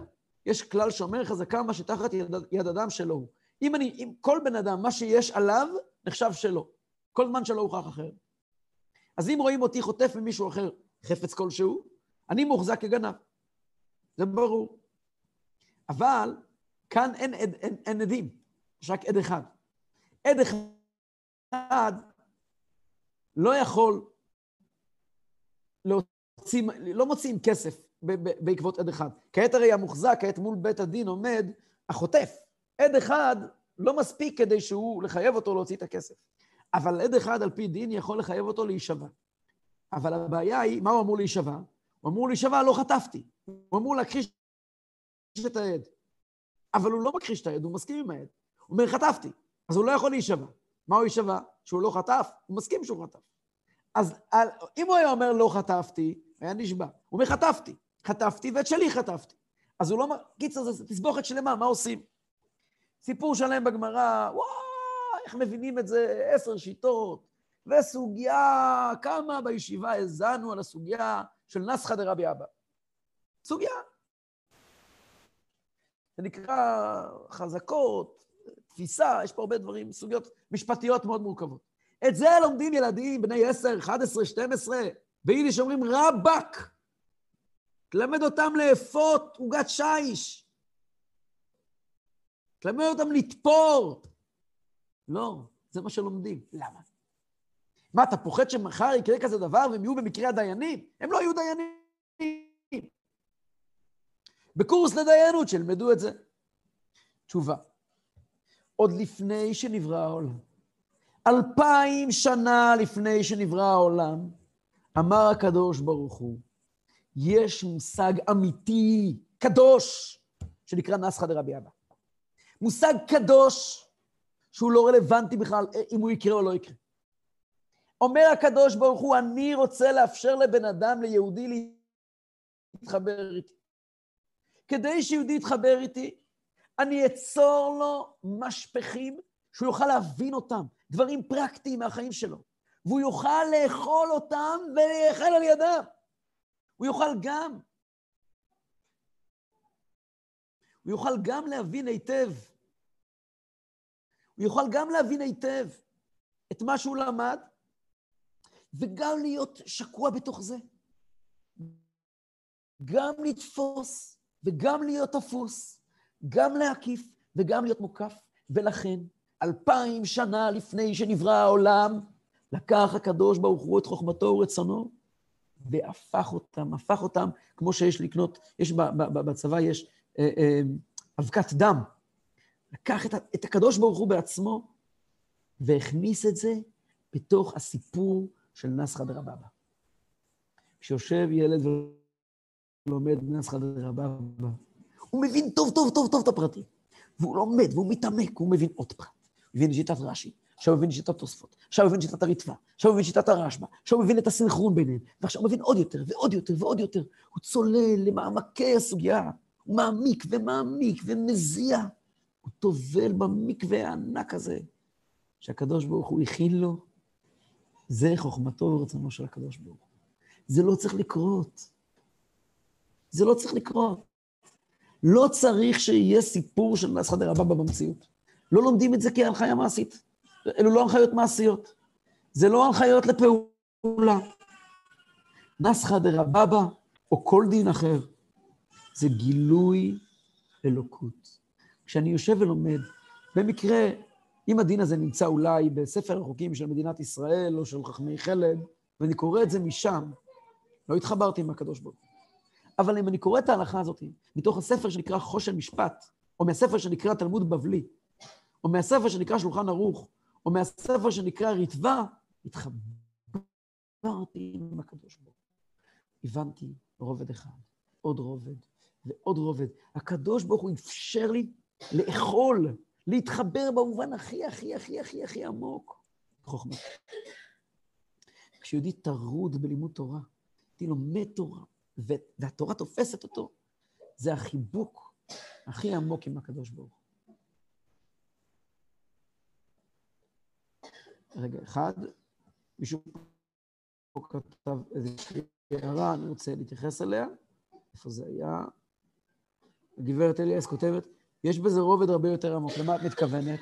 יש כלל שאומר חזקה מה שתחת יד, יד אדם שלו הוא. אם אני, אם כל בן אדם, מה שיש עליו, נחשב שלו. כל זמן שלא הוכח אחר. אז אם רואים אותי חוטף ממישהו אחר חפץ כלשהו, אני מוחזק כגנב. זה ברור. אבל כאן אין, אין, אין, אין עדים, יש רק עד אחד. עד אחד לא יכול להוציא, לא מוציאים כסף בעקבות עד אחד. כעת הרי המוחזק, כעת מול בית הדין עומד החוטף. עד אחד לא מספיק כדי שהוא, לחייב אותו להוציא את הכסף. אבל עד אחד על פי דין יכול לחייב אותו להישבע. אבל הבעיה היא, מה הוא אמור להישבע? הוא אמור להישבע, לא חטפתי. הוא אמור להכחיש את העד. אבל הוא לא מכחיש את העד, הוא מסכים עם העד. הוא אומר, חטפתי. אז הוא לא יכול להישבע. מה הוא יישבע? שהוא לא חטף? הוא מסכים שהוא חטף. אז על, אם הוא היה אומר לא חטפתי, היה נשבע. הוא אומר חטפתי. חטפתי ואת שלי חטפתי. אז הוא לא... קיצר, זו תסבוכת שלמה, מה עושים? סיפור שלם בגמרא, וואו, איך מבינים את זה? עשר שיטות. וסוגיה, כמה בישיבה האזנו על הסוגיה של נסחא דרבי אבא. סוגיה. זה נקרא חזקות, תפיסה, יש פה הרבה דברים, סוגיות משפטיות מאוד מורכבות. את זה לומדים ילדים בני 10, 11, 12, ביידיש אומרים רבאק. תלמד אותם לאפות עוגת שיש. תלמד אותם לתפור. לא, זה מה שלומדים. למה? מה, אתה פוחד שמחר יקרה כזה דבר והם יהיו במקרה הדיינים? הם לא יהיו דיינים. בקורס לדיינות שילמדו את זה. תשובה, עוד לפני שנברא העולם, אלפיים שנה לפני שנברא העולם, אמר הקדוש ברוך הוא, יש מושג אמיתי, קדוש, שנקרא נסחא דרבי אבא. מושג קדוש שהוא לא רלוונטי בכלל אם הוא יקרה או לא יקרה. אומר הקדוש ברוך הוא, אני רוצה לאפשר לבן אדם, ליהודי, להתחבר איתי. כדי שיהודי יתחבר איתי, אני אצור לו משפכים שהוא יוכל להבין אותם, דברים פרקטיים מהחיים שלו, והוא יוכל לאכול אותם ולאכול על ידם. הוא יוכל גם. הוא יוכל גם להבין היטב. הוא יוכל גם להבין היטב את מה שהוא למד, וגם להיות שקוע בתוך זה. גם לתפוס וגם להיות תפוס, גם להקיף וגם להיות מוקף. ולכן, אלפיים שנה לפני שנברא העולם, לקח הקדוש ברוך הוא את חוכמתו ורצונו, והפך אותם, הפך אותם, כמו שיש לקנות, יש בצבא, יש אה, אה, אבקת דם. לקח את, את הקדוש ברוך הוא בעצמו, והכניס את זה בתוך הסיפור של נסחא דרבבא. כשיושב ילד ולומד נסחא דרבבא, הוא מבין טוב, טוב, טוב, טוב את הפרטים. והוא לומד, והוא מתעמק, הוא מבין עוד פרט. הוא מבין שיטת רש"י, עכשיו הוא מבין שיטת תוספות, עכשיו הוא מבין שיטת הרצפה, עכשיו הוא מבין שיטת הרשב"א, עכשיו הוא מבין את הסנכרון ביניהם, ועכשיו הוא מבין עוד יותר ועוד יותר ועוד יותר. הוא צולל למעמקי הסוגיה, הוא מעמיק ומעמיק ומזיע. הוא טובל במקווה הענק הזה שהקדוש ברוך הוא הכין לו. זה חוכמתו ורצונו של הקדוש ברוך הוא. זה לא צריך לקרות. זה לא צריך לקרות. לא צריך שיהיה סיפור של נסחא דרבבא במציאות. לא לומדים את זה כהנחיה מעשית. אלו לא הנחיות מעשיות. זה לא הנחיות לפעולה. נסחא דרבבא, או כל דין אחר, זה גילוי אלוקות. כשאני יושב ולומד, במקרה, אם הדין הזה נמצא אולי בספר החוקים של מדינת ישראל או של חכמי חלד, ואני קורא את זה משם, לא התחברתי עם הקדוש ברוך הוא. אבל אם אני קורא את ההלכה הזאת מתוך הספר שנקרא חושן משפט, או מהספר שנקרא תלמוד בבלי, או מהספר שנקרא שולחן ערוך, או מהספר שנקרא ריטב"א, התחברתי עם הקדוש ברוך הוא. הבנתי רובד אחד, עוד רובד ועוד רובד. הקדוש ברוך הוא אפשר לי לאכול, להתחבר במובן הכי, הכי, הכי, הכי, הכי עמוק. חוכמה. כשיהודי טרוד בלימוד תורה, יהודי לומד תורה, והתורה תופסת אותו, זה החיבוק הכי עמוק עם הקדוש ברוך. רגע אחד, מישהו פה כתב איזושהי הערה, אני רוצה להתייחס אליה. איפה זה היה? הגברת אליאס כותבת, יש בזה רובד הרבה יותר עמוק. למה את מתכוונת?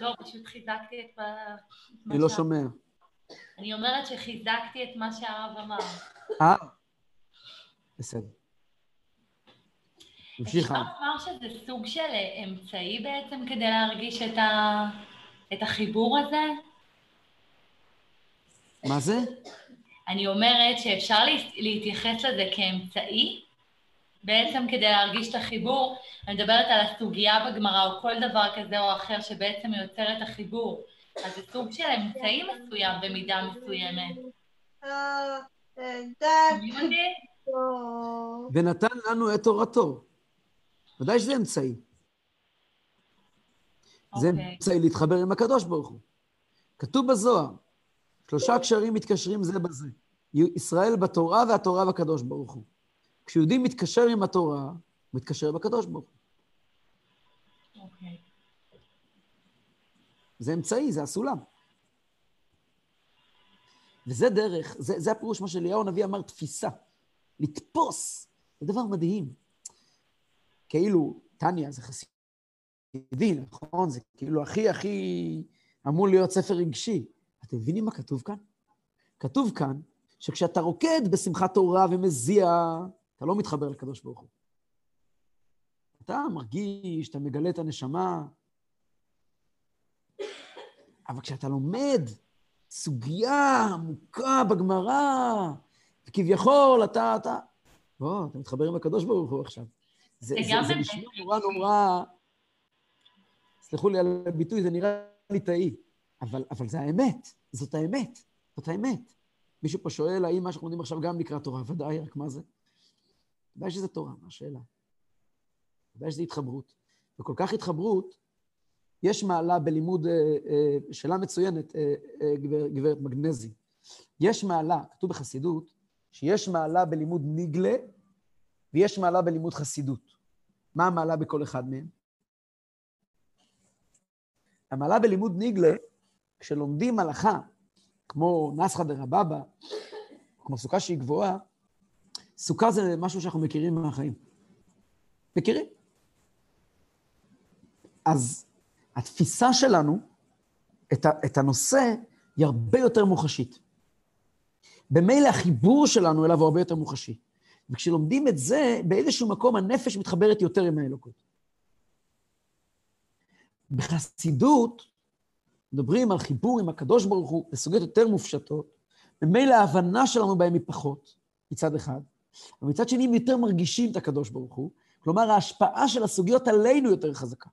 לא, פשוט חיזקתי את מה... אני לא שומע. אני אומרת שחיזקתי את מה שהרב אמר. אה, בסדר. אפשר לומר שזה סוג של אמצעי בעצם כדי להרגיש את, ה... את החיבור הזה? מה זה? אני אומרת שאפשר להתייחס לזה כאמצעי, בעצם כדי להרגיש את החיבור. אני מדברת על הסוגיה בגמרא, או כל דבר כזה או אחר שבעצם יוצר את החיבור. אז זה סוג של אמצעי מסוים במידה מסוימת. ונתן לנו את תורתו. ודאי שזה אמצעי. זה אוקיי. אמצעי להתחבר עם הקדוש ברוך הוא. כתוב בזוהר, שלושה קשרים מתקשרים זה בזה. ישראל בתורה והתורה בקדוש ברוך הוא. כשיהודי מתקשר עם התורה, הוא מתקשר בקדוש ברוך הוא. אוקיי. זה אמצעי, זה הסולם. וזה דרך, זה, זה הפירוש מה שאליהו הנביא אמר, תפיסה. לתפוס, זה דבר מדהים. כאילו, טניה זה חסידי, נכון? זה כאילו הכי הכי אמור להיות ספר רגשי. אתם מבינים מה כתוב כאן? כתוב כאן שכשאתה רוקד בשמחת תורה ומזיע, אתה לא מתחבר לקדוש ברוך הוא. אתה מרגיש, אתה מגלה את הנשמה, אבל כשאתה לומד סוגיה עמוקה בגמרא, וכביכול אתה, אתה, בוא, אתה מתחבר עם הקדוש ברוך הוא עכשיו. זה, זה, זה, זה נשמע נורא נורא, סלחו לי על הביטוי, זה נראה לי טעי, אבל, אבל זה האמת, זאת האמת, זאת האמת. מישהו פה שואל, האם מה שאנחנו לומדים עכשיו גם נקרא תורה? ודאי, רק מה זה? ודאי שזה תורה, מה השאלה? ודאי שזה התחברות. וכל כך התחברות, יש מעלה בלימוד, אה, אה, שאלה מצוינת, אה, גברת, גברת מגנזי. יש מעלה, כתוב בחסידות, שיש מעלה בלימוד ניגלה ויש מעלה בלימוד חסידות. מה המעלה בכל אחד מהם? המעלה בלימוד ניגלה, כשלומדים הלכה, כמו נסחא דרבבא, כמו סוכה שהיא גבוהה, סוכה זה משהו שאנחנו מכירים מהחיים. מכירים. אז התפיסה שלנו, את, ה, את הנושא, היא הרבה יותר מוחשית. במילא החיבור שלנו אליו הוא הרבה יותר מוחשי. וכשלומדים את זה, באיזשהו מקום הנפש מתחברת יותר עם האלוקות. בחסידות, מדברים על חיבור עם הקדוש ברוך הוא בסוגיות יותר מופשטות, ממילא ההבנה שלנו בהם היא פחות, מצד אחד, ומצד שני הם יותר מרגישים את הקדוש ברוך הוא, כלומר ההשפעה של הסוגיות עלינו יותר חזקה.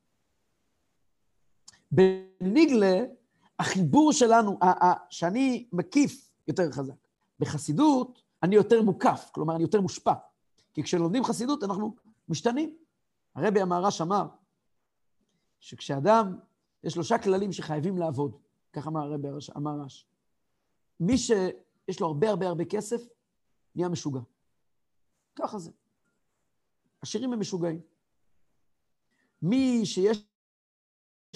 בניגלה, החיבור שלנו, שאני מקיף, יותר חזק. בחסידות, אני יותר מוקף, כלומר, אני יותר מושפע. כי כשלומדים חסידות, אנחנו משתנים. הרבי המהר"ש אמר שכשאדם, יש שלושה כללים שחייבים לעבוד, כך אמר הרבי המהר"ש. מי שיש לו הרבה הרבה הרבה כסף, נהיה משוגע. ככה זה. עשירים הם משוגעים. מי שיש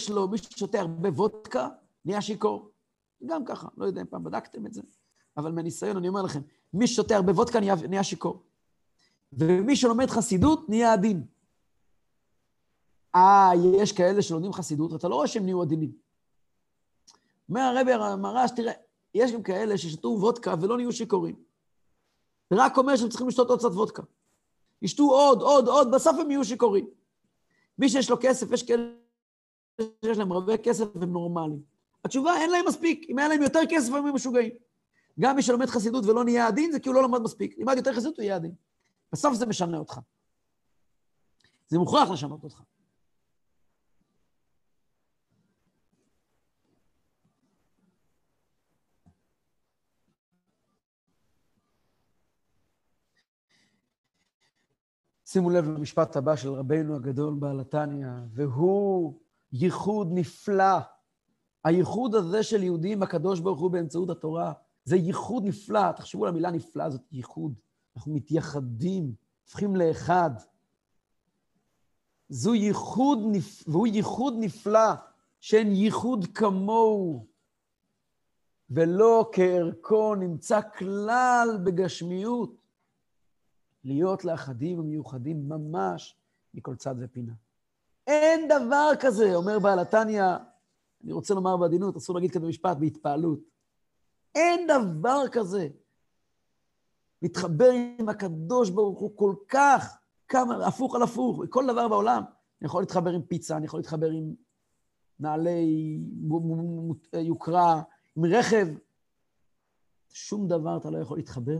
לו, מי ששותה הרבה וודקה, נהיה שיכור. גם ככה, לא יודע אם פעם בדקתם את זה, אבל מהניסיון אני אומר לכם, מי ששותה הרבה וודקה נהיה, נהיה שיכור. ומי שלומד חסידות נהיה עדין. אה, יש כאלה שלומדים חסידות, ואתה לא רואה שהם נהיו עדינים. אומר הרבי המרש, תראה, יש גם כאלה ששתו וודקה ולא נהיו שיכורים. רק אומר שהם צריכים לשתות עוד קצת וודקה. ישתו עוד, עוד, עוד, בסוף הם יהיו שיכורים. מי שיש לו כסף, יש כאלה שיש להם הרבה כסף והם נורמליים. התשובה, אין להם מספיק. אם היה להם יותר כסף, הם משוגעים. גם מי שלומד חסידות ולא נהיה עדין, זה כי הוא לא למד מספיק. לימד יותר חסידות, הוא יהיה עדין. בסוף זה משנה אותך. זה מוכרח לשנות אותך. שימו לב למשפט הבא של רבנו הגדול בעל התניא, והוא ייחוד נפלא. הייחוד הזה של יהודים, הקדוש ברוך הוא באמצעות התורה, זה ייחוד נפלא. תחשבו על המילה נפלא, זאת ייחוד. אנחנו מתייחדים, הופכים לאחד. זו ייחוד, נפ... והוא ייחוד נפלא, שאין ייחוד כמוהו, ולא כערכו נמצא כלל בגשמיות, להיות לאחדים ומיוחדים ממש מכל צד ופינה. אין דבר כזה, אומר בעל התניא, אני רוצה לומר בעדינות, אסור להגיד כזה משפט, בהתפעלות. אין דבר כזה. להתחבר עם הקדוש ברוך הוא כל כך, כמה, הפוך על הפוך, כל דבר בעולם. אני יכול להתחבר עם פיצה, אני יכול להתחבר עם נעלי יוקרה, עם רכב. שום דבר אתה לא יכול להתחבר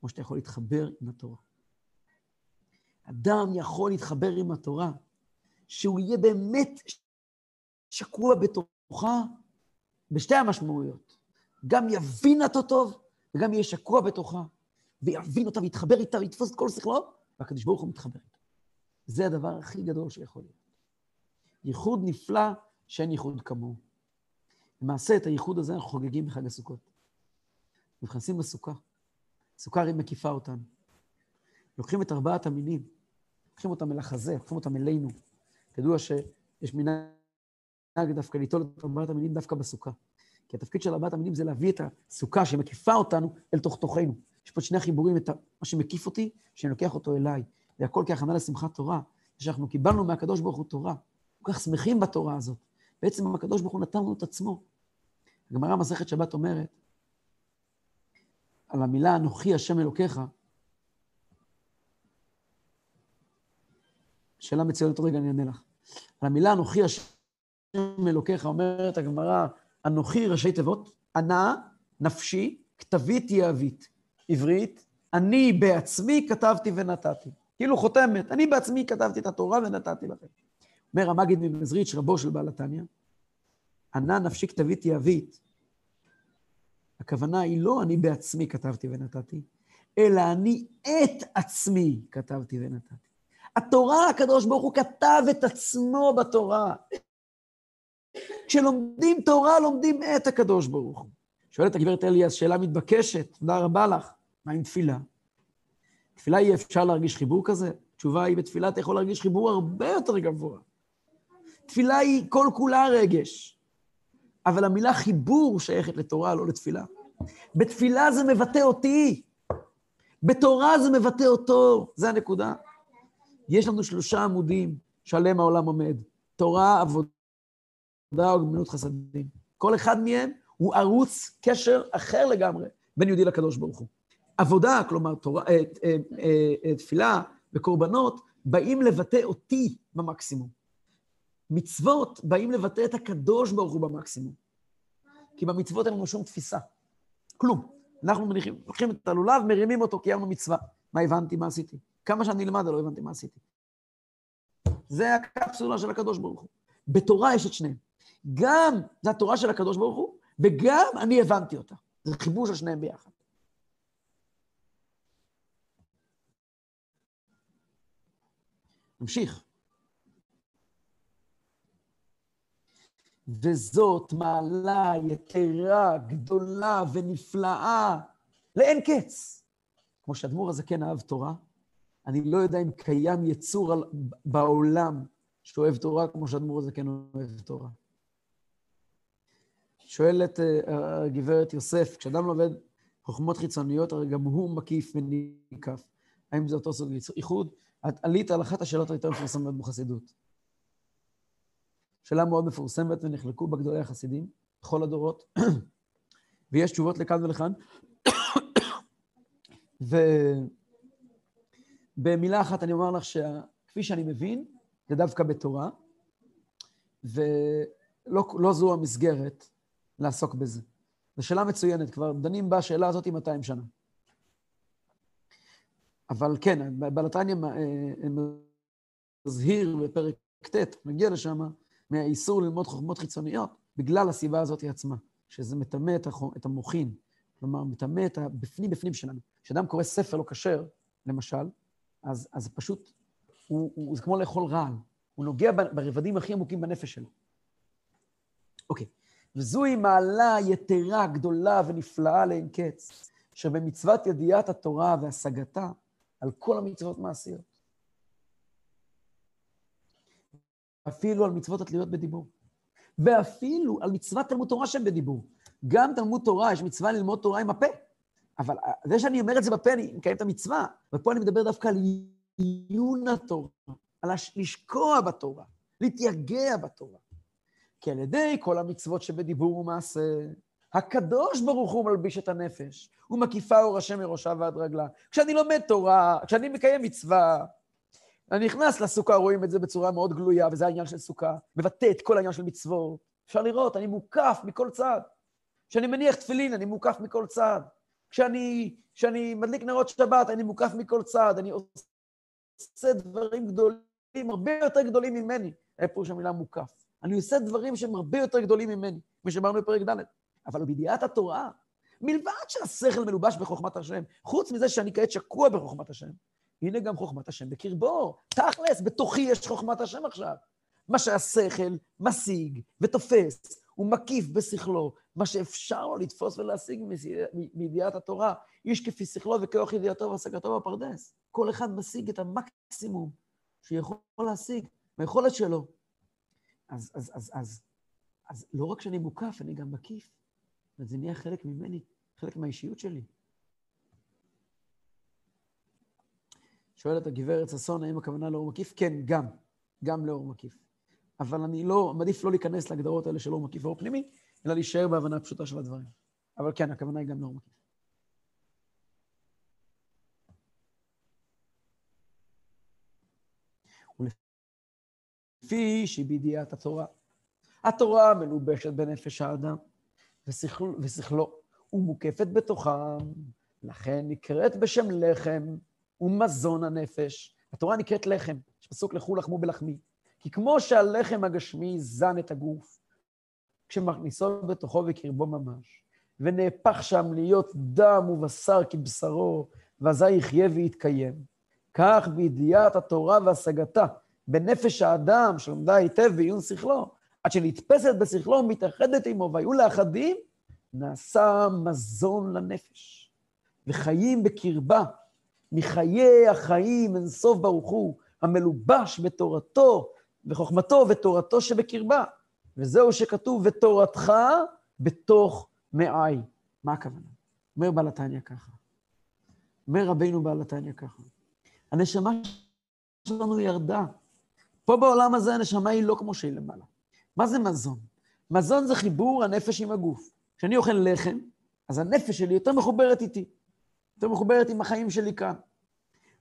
כמו שאתה יכול להתחבר עם התורה. אדם יכול להתחבר עם התורה, שהוא יהיה באמת שקוע בתוכה בשתי המשמעויות. גם יבין אותו טוב, וגם יהיה שקוע בתוכה, ויבין אותה ויתחבר איתה ויתפוס את כל שכלו, והקדוש ברוך הוא מתחבר איתה. זה הדבר הכי גדול שיכול להיות. ייחוד נפלא שאין ייחוד כמוהו. למעשה, את הייחוד הזה אנחנו חוגגים בחג הסוכות. נכנסים לסוכה. סוכה הרי מקיפה אותנו. לוקחים את ארבעת המינים, לוקחים אותם אל החזה, לוקחים אותם אלינו. תדעו שיש מנהג דווקא ליטול את ארבעת המינים דווקא בסוכה. כי התפקיד של ארבעת המינים זה להביא את הסוכה שמקיפה אותנו אל תוך תוכנו. יש פה שני חיבורים, את מה שמקיף אותי, שאני לוקח אותו אליי. והכל כהכנה לשמחת תורה, שאנחנו קיבלנו מהקדוש ברוך הוא תורה. כל כך שמחים בתורה הזאת. בעצם הקדוש ברוך הוא נתן לנו את עצמו. הגמרא מסכת שבת אומרת, על המילה אנוכי השם אלוקיך, שאלה מצוינת, רגע אני אענה לך. על המילה אנוכי השם אלוקיך, אומרת הגמרא, אנוכי ראשי תיבות, ענה, נפשי, כתבית יהבית. עברית, אני בעצמי כתבתי ונתתי. כאילו חותמת, אני בעצמי כתבתי את התורה ונתתי לכם. אומר המגיד ממזריץ', רבו של בעל התניא, ענה נפשי כתבית יהבית, הכוונה היא לא אני בעצמי כתבתי ונתתי, אלא אני את עצמי כתבתי ונתתי. התורה, הקדוש ברוך הוא כתב את עצמו בתורה. כשלומדים תורה, לומדים את הקדוש ברוך הוא. שואלת הגברת אליאס, שאלה מתבקשת, תודה רבה לך, מה עם תפילה? תפילה אי אפשר להרגיש חיבור כזה? התשובה היא, בתפילה אתה יכול להרגיש חיבור הרבה יותר גבוה. תפילה היא כל כולה רגש. אבל המילה חיבור שייכת לתורה, לא לתפילה. בתפילה זה מבטא אותי, בתורה זה מבטא אותו, זה הנקודה. יש לנו שלושה עמודים שעליהם העולם עומד. תורה, עבודה וגמילות חסדים. כל אחד מהם הוא ערוץ קשר אחר לגמרי בין יהודי לקדוש ברוך הוא. עבודה, כלומר תורה, אה, אה, אה, תפילה וקורבנות, באים לבטא אותי במקסימום. מצוות באים לבטא את הקדוש ברוך הוא במקסימום. כי במצוות אין לנו שום תפיסה. כלום. אנחנו מניחים, לוקחים את הלולב, מרימים אותו, קיימנו מצווה. מה הבנתי, מה עשיתי? כמה שאני אלמד, לא הבנתי מה עשיתי. זה הקפסולה של הקדוש ברוך הוא. בתורה יש את שניהם. גם זה התורה של הקדוש ברוך הוא, וגם אני הבנתי אותה. זה חיבור של שניהם ביחד. נמשיך. וזאת מעלה יתרה, גדולה ונפלאה, לאין קץ. כמו שאדמו"ר הזקן אהב תורה, אני לא יודע אם קיים יצור על, בעולם שאוהב תורה כמו שאדמו"ר הזקן אוהב תורה. שואלת uh, הגברת יוסף, כשאדם לומד חוכמות חיצוניות, הרי גם הוא מקיף וניקף. האם זה אותו סוג איחוד? את עלית על אחת השאלות היותר מפורסמות בחסידות. שאלה מאוד מפורסמת ונחלקו בה גדולי החסידים, בכל הדורות, ויש תשובות לכאן ולכאן. ובמילה אחת אני אומר לך שכפי שאני מבין, זה דווקא בתורה, ולא לא זו המסגרת לעסוק בזה. זו שאלה מצוינת, כבר דנים בשאלה הזאת 200 שנה. אבל כן, בלתניה אה, מזהיר בפרק ט', נגיע לשם, מהאיסור ללמוד חוכמות חיצוניות, בגלל הסיבה הזאת עצמה, שזה מטמא את המוחין, כלומר, מטמא את הבפנים-בפנים שלנו. כשאדם קורא ספר לא כשר, למשל, אז, אז פשוט, הוא, הוא, זה כמו לאכול רעל. הוא נוגע ברבדים הכי עמוקים בנפש שלו. אוקיי, וזוהי מעלה יתרה, גדולה ונפלאה לאין קץ, שבמצוות ידיעת התורה והשגתה על כל המצוות מעשיות. אפילו על מצוות התלויות בדיבור. ואפילו על מצוות תלמוד תורה שהן בדיבור. גם תלמוד תורה, יש מצווה ללמוד תורה עם הפה. אבל זה שאני אומר את זה בפה, אני מקיים את המצווה. ופה אני מדבר דווקא על עיון התורה, על לשקוע בתורה, להתייגע בתורה. כי על ידי כל המצוות שבדיבור ומעשה, הקדוש ברוך הוא מלביש את הנפש, הוא מקיפה אור השם מראשה ועד רגלה. כשאני לומד תורה, כשאני מקיים מצווה, אני נכנס לסוכה, רואים את זה בצורה מאוד גלויה, וזה העניין של סוכה, מבטא את כל העניין של מצוות. אפשר לראות, אני מוקף מכל צד. כשאני מניח תפילין, אני מוקף מכל צד. כשאני, כשאני מדליק נרות שבת, אני מוקף מכל צד. אני עושה דברים גדולים, הרבה יותר גדולים ממני. פירוש המילה מוקף. אני עושה דברים שהם הרבה יותר גדולים ממני, כמו שאמרנו בפרק ד'. אבל בידיעת התורה, מלבד שהשכל מלובש בחוכמת השם, חוץ מזה שאני כעת שקוע בחוכמת השם, הנה גם חוכמת השם בקרבו. תכלס, בתוכי יש חוכמת השם עכשיו. מה שהשכל משיג ותופס, הוא מקיף בשכלו, מה שאפשר לו לתפוס ולהשיג מידיעת התורה. איש כפי שכלו וכוח ידיעתו והשגתו בפרדס. כל אחד משיג את המקסימום שיכול להשיג, ביכולת שלו. אז, אז, אז, אז, אז לא רק שאני מוקף, אני גם מקיף. וזה נהיה חלק ממני, חלק מהאישיות שלי. שואלת הגברת ששון, האם הכוונה לאור מקיף? כן, גם, גם לאור מקיף. אבל אני לא, מעדיף לא להיכנס להגדרות האלה של אור מקיף ואור פנימי, אלא להישאר בהבנה הפשוטה של הדברים. אבל כן, הכוונה היא גם לאור מקיף. ולפי שבידיעת התורה. התורה מלובשת בנפש האדם ושכל, ושכלו, ומוקפת בתוכם, לכן נקראת בשם לחם, ומזון הנפש. התורה נקראת לחם, יש פסוק לכו לחמו בלחמי. כי כמו שהלחם הגשמי זן את הגוף, כשמכניסו בתוכו וקרבו ממש, ונהפך שם להיות דם ובשר כבשרו, ואזי יחיה ויתקיים, כך בידיעת התורה והשגתה בנפש האדם, שלומדה היטב בעיון שכלו, עד שנתפסת בשכלו ומתאחדת עמו, והיו לאחדים, נעשה מזון לנפש, וחיים בקרבה, מחיי החיים אין סוף ברוך הוא, המלובש בתורתו וחוכמתו ותורתו שבקרבה. וזהו שכתוב, ותורתך בתוך מעי. מה הכוונה? אומר בעל התניא ככה. אומר רבינו בעל התניא ככה. הנשמה שלנו ירדה. פה בעולם הזה הנשמה היא לא כמו שהיא למעלה. מה זה מזון? מזון זה חיבור הנפש עם הגוף. כשאני אוכל לחם, אז הנפש שלי יותר מחוברת איתי, יותר מחוברת עם החיים שלי כאן.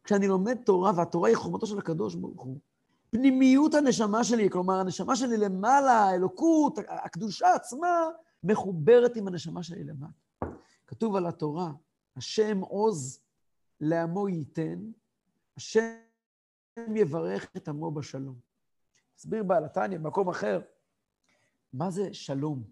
כשאני לומד תורה, והתורה היא חומתו של הקדוש ברוך הוא, פנימיות הנשמה שלי, כלומר, הנשמה שלי למעלה, האלוקות, הקדושה עצמה, מחוברת עם הנשמה שלי למטה. כתוב על התורה, השם עוז לעמו ייתן, השם יברך את עמו בשלום. הסביר בעל התניא במקום אחר, מה זה שלום?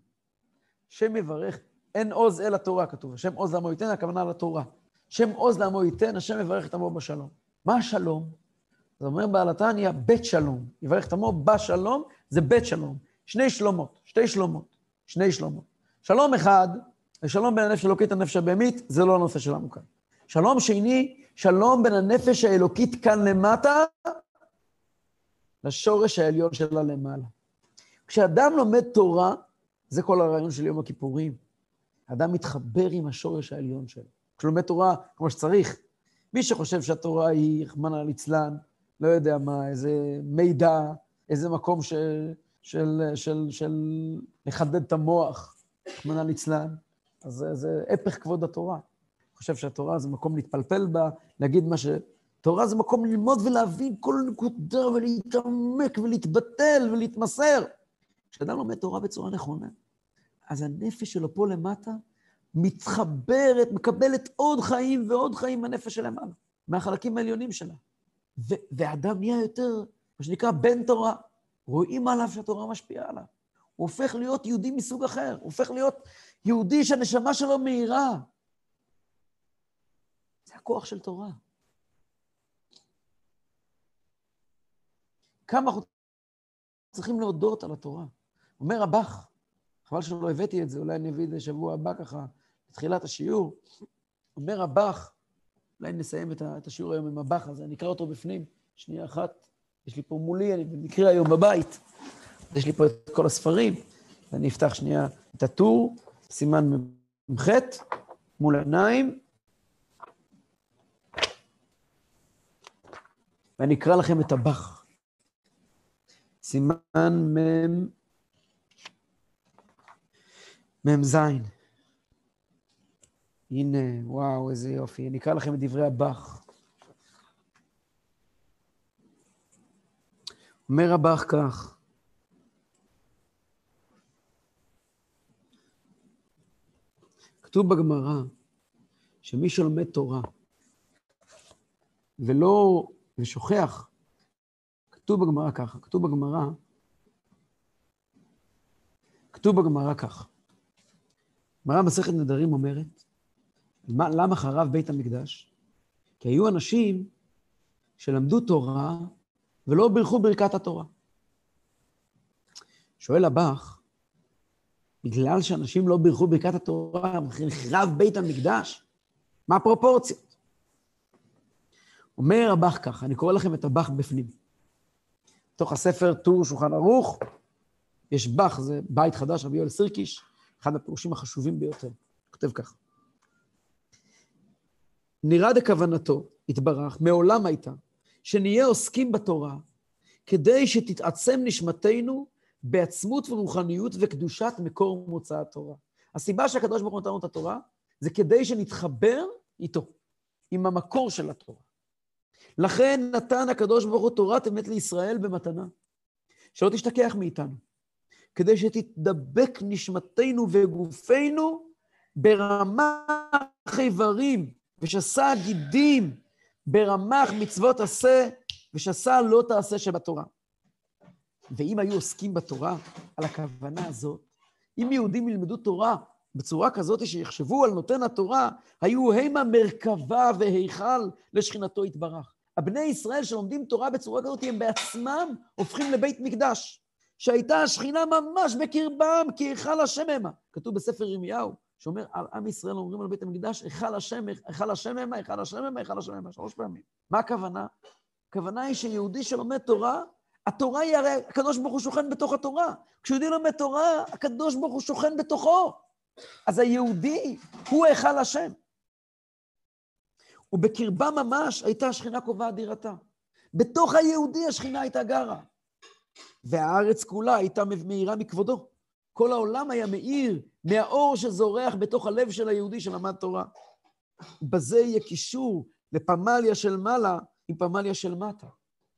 השם יברך, אין עוז אל התורה, כתוב, השם עוז לעמו ייתן, הכוונה לתורה. השם עוז לעמו ייתן, השם יברך את עמו בשלום. מה השלום? זה אומר בעל התניא, בית שלום. יברך את עמו בשלום, זה בית שלום. שני שלומות, שתי שלומות, שני שלומות. שלום אחד, ושלום בין הנפש האלוקית לנפש הבהמית, זה לא הנושא שלנו כאן. שלום שני, שלום בין הנפש האלוקית כאן למטה, לשורש העליון שלה למעלה. כשאדם לומד תורה, זה כל הרעיון של יום הכיפורים. האדם מתחבר עם השורש העליון שלו. כשלומד תורה כמו שצריך, מי שחושב שהתורה היא, רחמנא ליצלן, לא יודע מה, איזה מידע, איזה מקום ש, של, של, של לחדד את המוח, רחמנא ליצלן, אז זה, זה הפך כבוד התורה. אני חושב שהתורה זה מקום להתפלפל בה, להגיד מה ש... תורה זה מקום ללמוד ולהבין כל נקודה ולהתעמק ולהתבטל ולהתמסר. כשאדם לומד תורה בצורה נכונה, אז הנפש שלו פה למטה מתחברת, מקבלת עוד חיים ועוד חיים מהנפש שלמעלה, מהחלקים העליונים שלה. ואדם נהיה יותר, מה שנקרא, בן תורה. רואים עליו שהתורה משפיעה עליו. הוא הופך להיות יהודי מסוג אחר, הוא הופך להיות יהודי שהנשמה שלו מהירה. זה הכוח של תורה. כמה אנחנו צריכים להודות על התורה. אומר הבח, חבל שלא הבאתי את זה, אולי אני אביא את זה שבוע הבא ככה, בתחילת השיעור. אומר הבח, אולי נסיים את השיעור היום עם הבח הזה, אני אקרא אותו בפנים, שנייה אחת. יש לי פה מולי, אני במקרה היום בבית, יש לי פה את כל הספרים, ואני אפתח שנייה את הטור, סימן מ"ח, מול העיניים, ואני אקרא לכם את הבח. סימן מ' מ"ז. הנה, וואו, איזה יופי. אני אקרא לכם את דברי הבח. אומר הבח כך, כתוב בגמרא שמי שלומד תורה ולא, ושוכח, כתוב בגמרא ככה, כתוב בגמרא, כתוב בגמרא ככה. גמרא מסכת נדרים אומרת, מה, למה חרב בית המקדש? כי היו אנשים שלמדו תורה ולא בירכו ברכת התורה. שואל הבח, בגלל שאנשים לא בירכו ברכת התורה, נחרב בית המקדש? מה הפרופורציות? אומר הבח ככה, אני קורא לכם את הבח בפנים. בתוך הספר טור שולחן ערוך, יש בח, זה בית חדש, רבי יואל סירקיש, אחד הפירושים החשובים ביותר. כותב ככה. נראה דכוונתו, התברך, מעולם הייתה, שנהיה עוסקים בתורה, כדי שתתעצם נשמתנו בעצמות ורוחניות וקדושת מקור מוצא התורה. הסיבה שהקדוש ברוך הוא נתן לנו את התורה, זה כדי שנתחבר איתו, עם המקור של התורה. לכן נתן הקדוש ברוך הוא תורת אמת לישראל במתנה, שלא תשתכח מאיתנו, כדי שתתדבק נשמתנו וגופנו ברמ"ח איברים ושסה גידים ברמ"ח מצוות עשה ושסה לא תעשה שבתורה. ואם היו עוסקים בתורה על הכוונה הזאת, אם יהודים ילמדו תורה בצורה כזאת שיחשבו על נותן התורה, היו המה מרכבה והיכל לשכינתו יתברך. הבני ישראל שלומדים תורה בצורה כזאת, הם בעצמם הופכים לבית מקדש, שהייתה השכינה ממש בקרבם, כי היכל השם המה. כתוב בספר ירמיהו, שאומר על עם ישראל אומרים על בית המקדש, היכל השם, היכל השם המה, היכל השם המה, היכל השם המה, שלוש פעמים. מה הכוונה? הכוונה היא שיהודי שלומד תורה, התורה היא הרי, הקדוש ברוך הוא שוכן בתוך התורה. כשיהודי לומד תורה, הקדוש ברוך הוא שוכן בתוכו. אז היהודי הוא היכל השם. ובקרבה ממש הייתה השכינה קובעת דירתה. בתוך היהודי השכינה הייתה גרה. והארץ כולה הייתה מאירה מכבודו. כל העולם היה מאיר מהאור שזורח בתוך הלב של היהודי שלמד תורה. בזה יהיה קישור לפמליה של מעלה עם פמליה של מטה.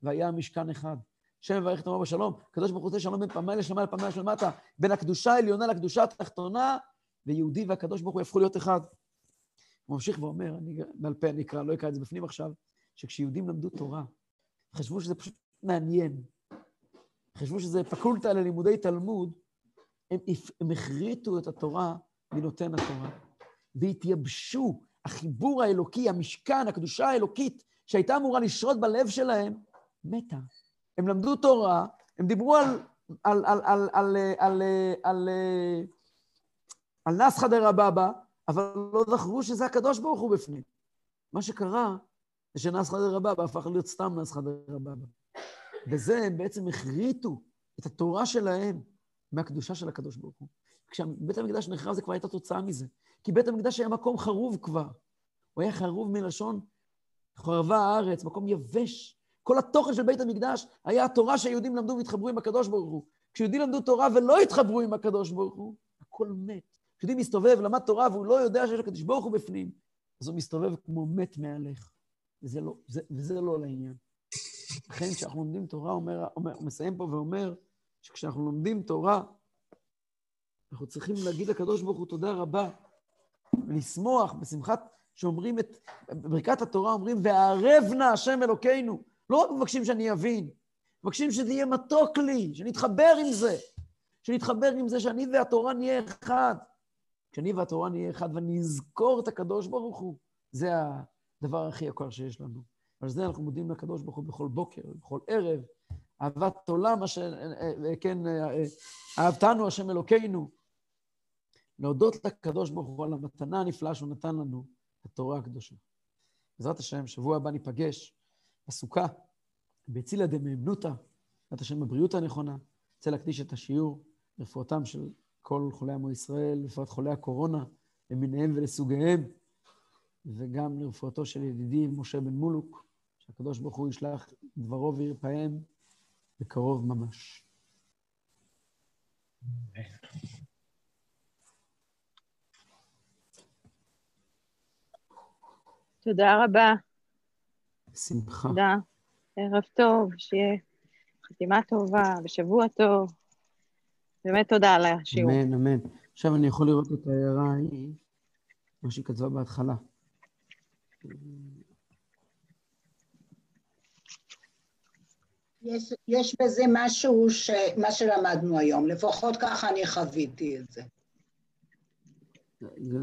והיה המשכן אחד. השם יברך את עמו בשלום. הקדוש ברוך הוא רוצה שלום בין פמליה של מעלה לפמליה של מטה, בין הקדושה העליונה לקדושה התחתונה, ויהודי והקדוש ברוך הוא יהפכו להיות אחד. הוא ממשיך ואומר, אני בעל פה אני אקרא, לא אקרא את זה בפנים עכשיו, שכשיהודים למדו תורה, חשבו שזה פשוט מעניין, חשבו שזה פקולטה ללימודי תלמוד, הם, הם החריטו את התורה מנותן התורה, והתייבשו. החיבור האלוקי, המשכן, הקדושה האלוקית, שהייתה אמורה לשרות בלב שלהם, מתה. הם למדו תורה, הם דיברו על, על, על, על, על, על, על, על נסחא דרבבא, אבל לא זכרו שזה הקדוש ברוך הוא בפנים. מה שקרה זה שנסחא דרבבא הפך להיות סתם נסחא דרבבא. בזה הם בעצם החריטו את התורה שלהם מהקדושה של הקדוש ברוך הוא. כשבית המקדש נחרב זה כבר הייתה תוצאה מזה. כי בית המקדש היה מקום חרוב כבר. הוא היה חרוב מלשון חרבה הארץ, מקום יבש. כל התוכן של בית המקדש היה התורה שהיהודים למדו והתחברו עם הקדוש ברוך הוא. כשיהודים למדו תורה ולא התחברו עם הקדוש ברוך הוא, הכל מת. כשיהודי מסתובב, למד תורה והוא לא יודע שיש הקדוש ברוך הוא בפנים, אז הוא מסתובב כמו מת מהלך. וזה לא, זה, וזה לא לעניין. לכן כשאנחנו לומדים תורה, אומר, מסיים פה ואומר, שכשאנחנו לומדים תורה, אנחנו צריכים להגיד לקדוש ברוך הוא תודה רבה, ולשמוח בשמחת שאומרים את, בברכת התורה אומרים, וערב נא השם אלוקינו. לא רק מבקשים שאני אבין, מבקשים שזה יהיה מתוק לי, שנתחבר עם זה, שנתחבר עם זה שאני והתורה נהיה אחד. כשאני והתורה נהיה אחד ואני אזכור את הקדוש ברוך הוא, זה הדבר הכי יקר שיש לנו. ועל זה אנחנו מודים לקדוש ברוך הוא בכל בוקר, בכל ערב. אהבת עולם, אשר, כן, אהבתנו השם אלוקינו. להודות לקדוש ברוך הוא על המתנה הנפלאה שהוא נתן לנו, התורה הקדושה. בעזרת השם, שבוע הבא ניפגש בסוכה, בצילה דמאמנותא, בעזרת השם בבריאות הנכונה. רוצה להקדיש את השיעור לרפואתם של כל חולי עמו ישראל, בפרט חולי הקורונה, למיניהם ולסוגיהם, וגם לרפואתו של ידידי משה בן מולוק, שהקדוש ברוך הוא ישלח דברו וירפאם בקרוב ממש. תודה רבה. בשמחה. תודה. ערב טוב, שיהיה חתימה טובה ושבוע טוב. באמת תודה על השיעור. אמן, אמן. עכשיו אני יכול לראות את ההערה ההיא, מה שהיא כתבה בהתחלה. יש, יש בזה משהו, ש, מה שלמדנו היום, לפחות ככה אני חוויתי את זה. רגע.